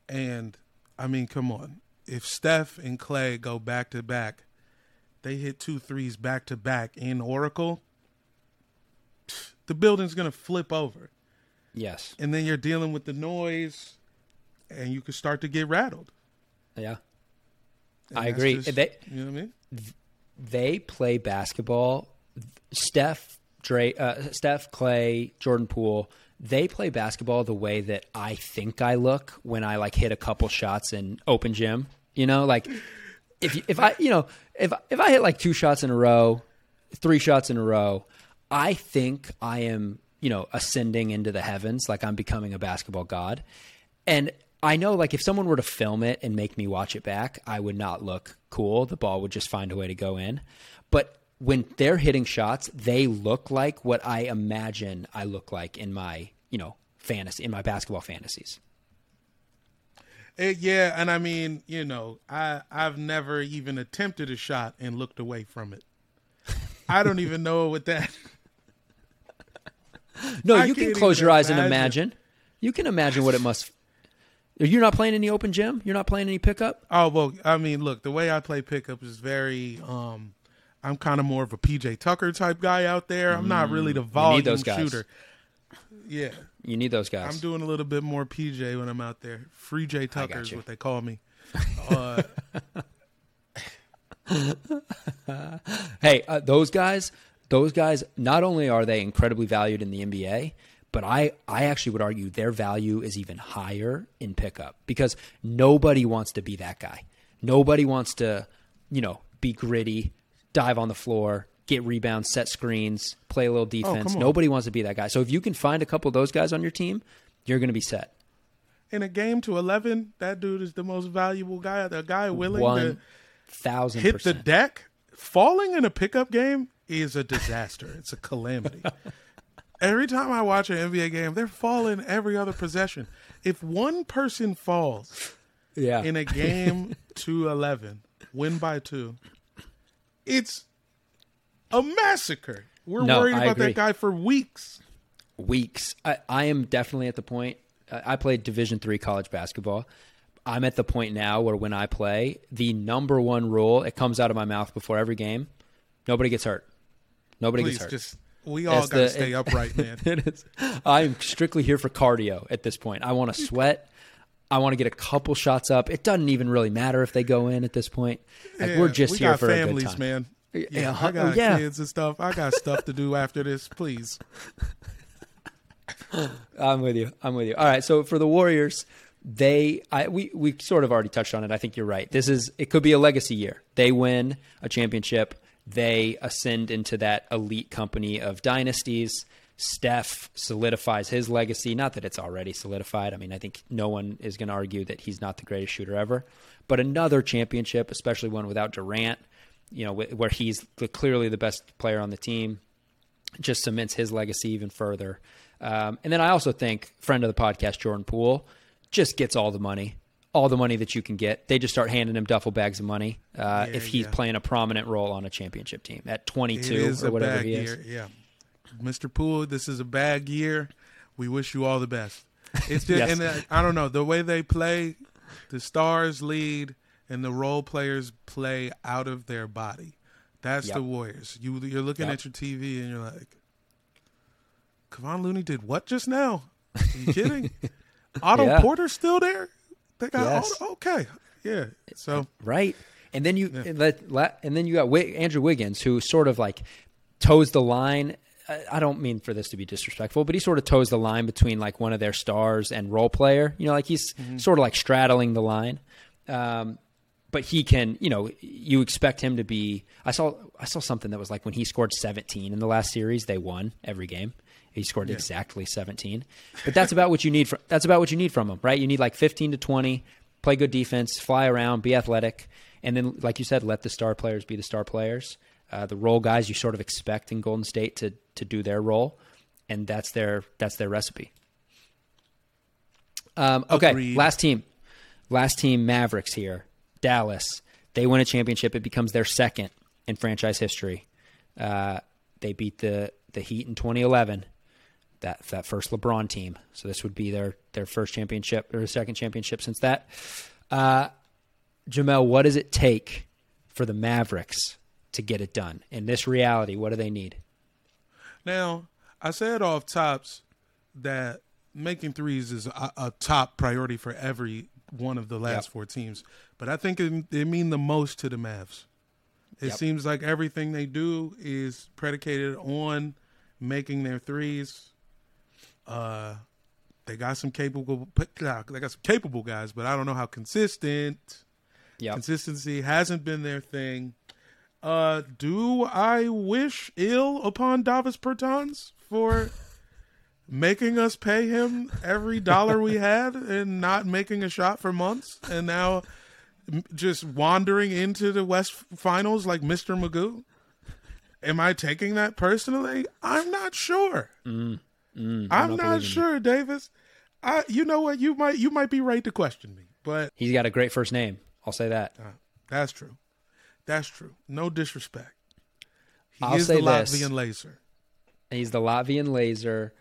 Speaker 9: and I mean, come on, if Steph and Clay go back to back, they hit two threes back to back in Oracle, the building's gonna flip over,
Speaker 6: Yes.
Speaker 9: and then you're dealing with the noise, and you could start to get rattled.
Speaker 6: Yeah.
Speaker 9: And
Speaker 6: I agree.
Speaker 9: just-
Speaker 6: They-
Speaker 9: you know what I mean?
Speaker 6: they play basketball. Steph, Dre, uh, Steph, Clay, Jordan Poole. They play basketball the way that I think I look when I like hit a couple shots in open gym. You know, like if if I you know if if I hit like two shots in a row, three shots in a row, I think I am you know ascending into the heavens, like I'm becoming a basketball god. And I know, like, if someone were to film it and make me watch it back, I would not look cool. The ball would just find a way to go in. But when they're hitting shots, they look like what I imagine I look like in my, you know, fantasy, in my basketball fantasies.
Speaker 9: Eh, yeah, and I mean, you know, I I've never even attempted a shot and looked away from it. I don't even know what that. [LAUGHS]
Speaker 6: No,
Speaker 9: I
Speaker 6: you can close your eyes and
Speaker 9: imagine.
Speaker 6: imagine. You can imagine what it must. You're not playing any open gym. You're not playing any pickup.
Speaker 9: Oh well, I mean, look, the way I play pickup is very. um I'm kind of more of a PJ Tucker type guy out there. I'm not really the volume
Speaker 6: Mm, those guys.
Speaker 9: shooter. Yeah,
Speaker 6: You need those guys.
Speaker 9: I'm doing a little bit more PJ when I'm out there. Free J Tucker is what they call me. Uh, [LAUGHS]
Speaker 6: Hey, uh, those guys, those guys, not only are they incredibly valued in the NBA, but I, I actually would argue their value is even higher in pickup because nobody wants to be that guy. Nobody wants to, you know, be gritty, dive on the floor, get rebounds, set screens, play a little oh, defense.
Speaker 9: come on.
Speaker 6: Nobody wants to be that guy. So if you can find a couple of those guys on your team, you're going to be set.
Speaker 9: in a game to 11, that dude is the most valuable guy. The guy willing
Speaker 6: One
Speaker 9: to hit the deck. Falling in a pickup game is a disaster. it's a calamity. [LAUGHS] Every time I watch an NBA game, they're falling every other possession. If one person falls
Speaker 6: Yeah.
Speaker 9: in a game [LAUGHS] to 11, win by two, it's a massacre. We're
Speaker 6: No,
Speaker 9: worried
Speaker 6: I
Speaker 9: about
Speaker 6: agree.
Speaker 9: that guy for weeks.
Speaker 6: weeks. I, I am definitely at the point. I I played Division three college basketball. I'm at the point now where when I play, the number one rule it comes out of my mouth before every game: nobody gets hurt. Nobody
Speaker 9: Please
Speaker 6: gets hurt.
Speaker 9: just we all got to stay
Speaker 6: it- [LAUGHS]
Speaker 9: upright, man.
Speaker 6: is. I'm strictly here for cardio at this point. I want to [LAUGHS] sweat. I want to get a couple shots up. It doesn't even really matter if they go in at this point. Like
Speaker 9: Yeah,
Speaker 6: we're just
Speaker 9: we
Speaker 6: here
Speaker 9: got
Speaker 6: for a
Speaker 9: families,
Speaker 6: good time.
Speaker 9: man.
Speaker 6: Yeah,
Speaker 9: Yeah, I got
Speaker 6: yeah.
Speaker 9: kids and stuff. I got stuff to do after this. Please. [LAUGHS]
Speaker 6: I'm with you. I'm with you. All right. So for the Warriors, they I we we sort of already touched on it. I think you're right. This is it could be a legacy year. They win a championship. They ascend into that elite company of dynasties. Steph solidifies his legacy. Not that it's already solidified. I mean, I think no one is going to argue that he's not the greatest shooter ever. But another championship, especially one without Durant, you know, wh- where he's the, clearly the best player on the team, just cements his legacy even further. Um, and then I also think friend of the podcast Jordan Poole just gets all the money, all the money that you can get. They just start handing him duffel bags of money uh, if he's
Speaker 9: yeah.
Speaker 6: playing a prominent role on a championship team at 22 or whatever he is.
Speaker 9: year. Yeah. Mr. Poole, this is a bad year. We wish you all the best. [LAUGHS] It's just,
Speaker 6: Yes.
Speaker 9: and uh, I don't know the way they play. The stars lead, and the role players play out of their body. That's
Speaker 6: Yep.
Speaker 9: the Warriors. You you're looking
Speaker 6: Yep.
Speaker 9: at your TV and you're like, Kevon Looney did what just now? Are you kidding? [LAUGHS] Otto
Speaker 6: Yeah.
Speaker 9: Porter's still there. They got
Speaker 6: Yes.
Speaker 9: Otto- okay, yeah. So
Speaker 6: Right. And then you let- and then you got Andrew Wiggins who sort of like toes the line. I- don't mean for this to be disrespectful, but he sort of toes the line between like one of their stars and role player. You know, like he's sort of like straddling the line. Um, but he can, you know, you expect him to be. I saw I saw something that was like when he scored 17 in the last series, they won every game. He scored exactly 17. But that's about what you need from that's about what you need from him, right? You need like 15 to 20, play good defense, fly around, be athletic, and then like you said, let the star players be the star players. Uh, the role guys you sort of expect in Golden State to to do their role, and that's their that's their recipe. Um, okay,
Speaker 9: Agreed.
Speaker 6: last team, last team Mavericks here, Dallas. They win a championship. It becomes their second in franchise history. Uh, they beat the the Heat in 2011. That that first LeBron team. So this would be their their first championship or second championship since that. Uh, Jamel, what does it take for the Mavericks to get it done in this reality? What do they need?
Speaker 9: Now, I said off tops that making threes is a, a top priority for every one of the last
Speaker 6: Yep.
Speaker 9: four teams, but I think it, it mean the most to the Mavs. It
Speaker 6: Yep.
Speaker 9: seems like everything they do is predicated on making their threes. Uh, they got some capable, they got some capable guys, but I don't know how consistent.
Speaker 6: Yeah,
Speaker 9: Consistency hasn't been their thing. Uh, do I wish ill upon Davis Bertans for making us pay him every dollar we had and not making a shot for months and now just wandering into the West Finals like Mr. Magoo? Am I taking that personally? I'm not sure. Mm, mm, I'm
Speaker 6: don't
Speaker 9: not
Speaker 6: you.
Speaker 9: sure, Davis. I, you know what? You might, you might be right to question me, but
Speaker 6: he's got a great first name. I'll say that.
Speaker 9: Uh, that's true. That's true. No disrespect. He
Speaker 6: I'll
Speaker 9: is
Speaker 6: say
Speaker 9: the
Speaker 6: this.
Speaker 9: Latvian laser.
Speaker 6: He's the Latvian laser.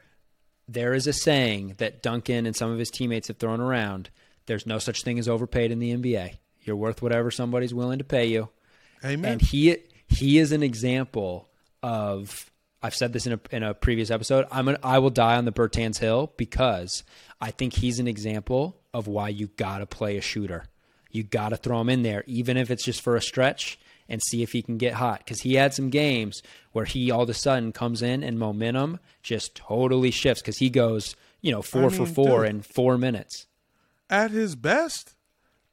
Speaker 6: There is a saying that Duncan and some of his teammates have thrown around. There's no such thing as overpaid in the NBA. You're worth whatever somebody's willing to pay you.
Speaker 9: Amen.
Speaker 6: And he he is an example of I've said this in a in a previous episode. I'm an, I will die on the Bertans Hill because I think he's an example of why you got to play a shooter. You got to throw him in there even if it's just for a stretch and see if he can get hot cuz he had some games where he all of a sudden comes in and momentum just totally shifts cuz he goes, you know, 4 for
Speaker 9: mean,
Speaker 6: 4
Speaker 9: dude.
Speaker 6: in 4 minutes.
Speaker 9: At his best,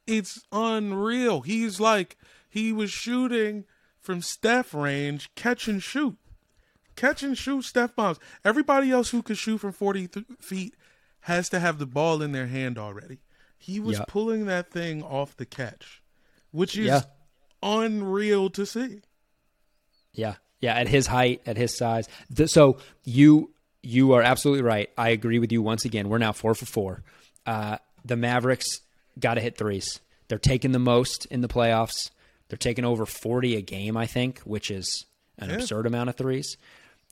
Speaker 9: it's unreal. He's like he was shooting from Steph range, catch and shoot. Catch and shoot Steph bombs. Everybody else who could shoot from 40 th- feet has to have the ball in their hand already. He was
Speaker 6: Yeah.
Speaker 9: pulling that thing off the catch, which is
Speaker 6: Yeah.
Speaker 9: unreal to see.
Speaker 6: Yeah, yeah. At his height, at his size. So you you are absolutely right. I agree with you once again. We're now four for four. Uh, the Mavericks got to hit threes. They're taking the most in the playoffs. They're taking over forty a game, I think, which is an absurd amount of threes.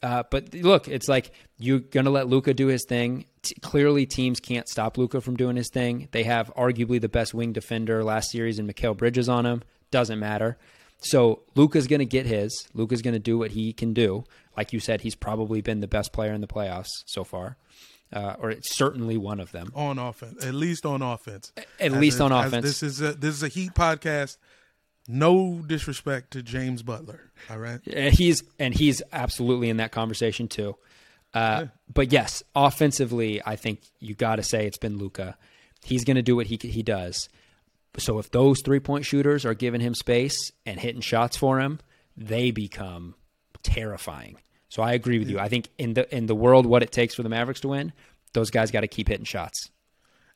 Speaker 6: Uh, but look, it's like you're gonna let Luka do his thing. T- clearly, teams can't stop Luka from doing his thing. They have arguably the best wing defender last series in Mikal Bridges on him. Doesn't matter. So Luka's gonna get his. Luka's gonna do what he can do. Like you said, he's probably been the best player in the playoffs so far, uh, or it's certainly one of them.
Speaker 9: on offense, at least on offense.
Speaker 6: At
Speaker 9: As
Speaker 6: least
Speaker 9: a-
Speaker 6: on offense.
Speaker 9: This is a this is a Heat podcast. No disrespect to James Butler. All right.
Speaker 6: And he's and he's absolutely in that conversation too. Uh, But yes, offensively, I think you got to say it's been Luka. He's going to do what he he does. So if those three point shooters are giving him space and hitting shots for him, they become terrifying. So I agree with you. I think in the in the world, what it takes for the Mavericks to win, those guys got to keep hitting shots.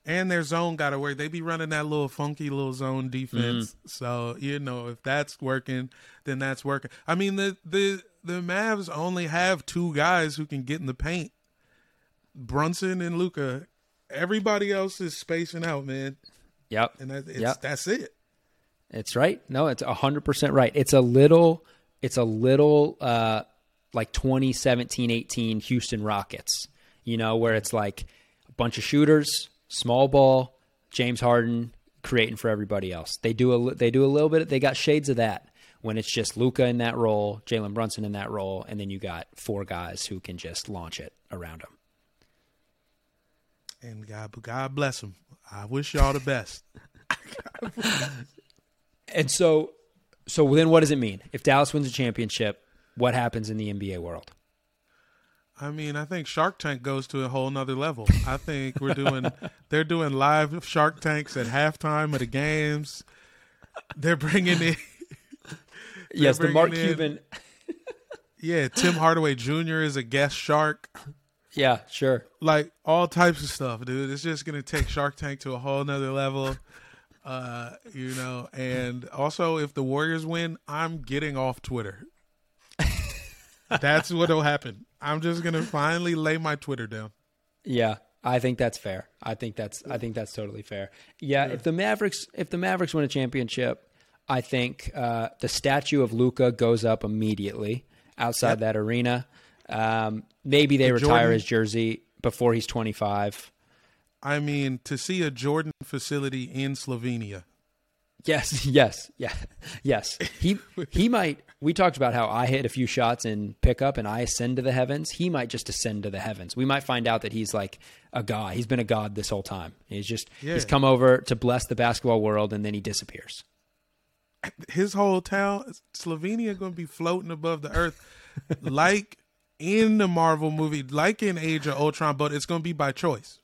Speaker 9: And their zone got to work. They be running that little funky little zone defense.
Speaker 6: Mm-hmm.
Speaker 9: So you know if that's working, then that's working. I mean the the the Mavs only have two guys who can get in the paint, Brunson and Luka. Everybody else is spacing out, man,
Speaker 6: Yep.
Speaker 9: and that, it's,
Speaker 6: Yep.
Speaker 9: that's it.
Speaker 6: It's right. No, it's hundred percent right. It's a little, it's a little uh, like 2017, 18 Houston Rockets. You know, where it's like a bunch of shooters, small ball, James Harden creating for everybody else. They do a they do a little bit. They got shades of that when it's just Luka in that role, Jalen Brunson in that role, and then you got four guys who can just launch it around them.
Speaker 9: And God, God bless them. I wish y'all the best. [LAUGHS]
Speaker 6: And so, so then what does it mean if Dallas wins a championship? What happens in the NBA world?
Speaker 9: I mean, I think Shark Tank goes to a whole nother level. I think we're doing [LAUGHS] they're doing live Shark Tanks at halftime of the games. They're bringing in [LAUGHS]
Speaker 6: yes, the Mark
Speaker 9: in-
Speaker 6: Cuban. [LAUGHS]
Speaker 9: yeah, Tim Hardaway Jr. is a guest shark.
Speaker 6: Yeah, sure.
Speaker 9: Like all types of stuff, dude. It's just gonna take Shark Tank to a whole nother level. Uh, you know, and also if the Warriors win, I'm getting off Twitter. That's what'll happen. I'm just gonna finally lay my Twitter down.
Speaker 6: Yeah, I think that's fair. I think that's I think that's totally fair. Yeah, if the Mavericks if the Mavericks win a championship, I think uh, the statue of Luka goes up immediately outside that arena. Um, maybe they
Speaker 9: The
Speaker 6: retire
Speaker 9: Jordan-
Speaker 6: his jersey before he's 25.
Speaker 9: I mean, to see a Jordan facility in Slovenia.
Speaker 6: Yes, [LAUGHS] yes, yeah, yes. He he might. We talked about how I hit a few shots in pickup and I ascend to the heavens. He might just ascend to the heavens. We might find out that he's like a god. He's been a god this whole time. He's just
Speaker 9: Yeah.
Speaker 6: he's come over to bless the basketball world and then he disappears. [LAUGHS]
Speaker 9: His whole town, Slovenia, going to be floating above the earth, like in the Marvel movie, like in Age of Ultron, but it's going to be by choice.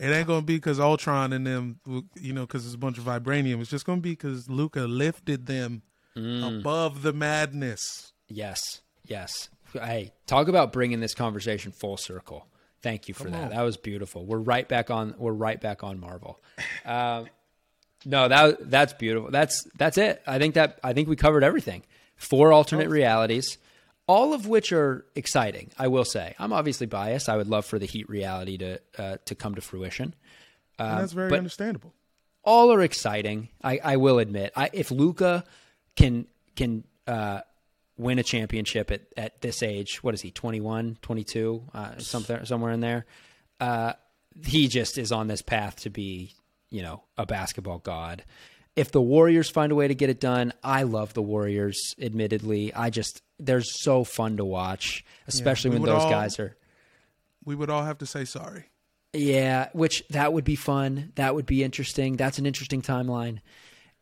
Speaker 9: It ain't going to be because Ultron and them, you know, because it's a bunch of vibranium. It's just going to be because Luka lifted them above the madness.
Speaker 6: Yes, yes. Hey, talk about bringing this conversation full circle. Thank you for that.
Speaker 9: on.
Speaker 6: That was beautiful. We're right back on. We're right back on Marvel. Um, no, that that's beautiful. That's that's it. I think that I think we covered everything. Four alternate realities, all of which are exciting. I will say, I'm obviously biased. I would love for the Heat reality to uh, to come to fruition.
Speaker 9: And that's very understandable.
Speaker 6: all are exciting. I, I will admit. I, if Luka can can uh, win a championship at, at this age, what is he, 21, 22, uh, something somewhere in there, uh, he just is on this path to be, you know, a basketball god. If the Warriors find a way to get it done, I love the Warriors. Admittedly, I just they're so fun to watch, especially
Speaker 9: we
Speaker 6: when those
Speaker 9: all-
Speaker 6: guys are.
Speaker 9: We would all have to say sorry.
Speaker 6: Yeah, which that would be fun. That would be interesting. That's an interesting timeline.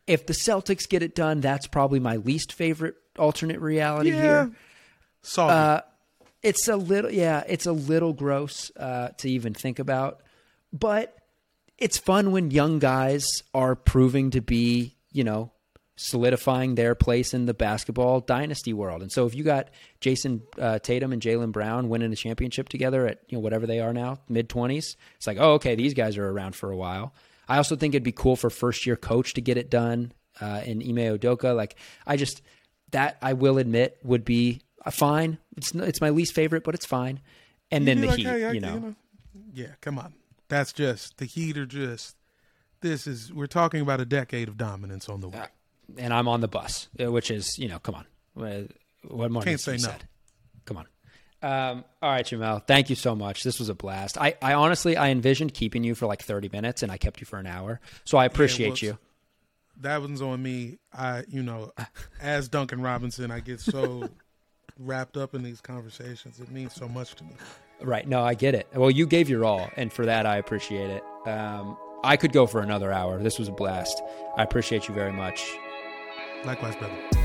Speaker 6: If the Celtics get it done, that's probably my least favorite alternate reality
Speaker 9: Yeah.
Speaker 6: here.
Speaker 9: Sorry.
Speaker 6: Uh, It's a little, yeah, it's a little gross uh, to even think about, but it's fun when young guys are proving to be, you know, solidifying their place in the basketball dynasty world. And so if you got Jayson uh, Tatum and Jaylen Brown winning a championship together at you know whatever they are now, mid twenties, it's like, oh, okay, these guys are around for a while. I also think it'd be cool for first year coach to get it done uh, in Ime Udoka. Like, I just that I will admit would be uh, fine. It's it's my least favorite, but it's fine. And then the
Speaker 9: like,
Speaker 6: Heat,
Speaker 9: "Hey, I-
Speaker 6: you know.
Speaker 9: Yeah, come on. That's just the Heat are just. This is we're talking about a decade of dominance on the way.
Speaker 6: And I'm on the bus, uh, which is you know, come on, Uh, what more
Speaker 9: Can't say no.
Speaker 6: said? Come on. Um, all right, Jamel. Thank you so much. This was a blast. I, I honestly I envisioned keeping you for like thirty minutes, and I kept you for an hour. So I appreciate
Speaker 9: well,
Speaker 6: you.
Speaker 9: That one's on me. I, you know, [LAUGHS] as Duncan Robinson, I get so wrapped up in these conversations. It means so much to me.
Speaker 6: Right. No, I get it. Well, you gave your all, and for that, I appreciate it. Um, I could go for another hour. This was a blast. I appreciate you very much.
Speaker 9: Likewise, brother.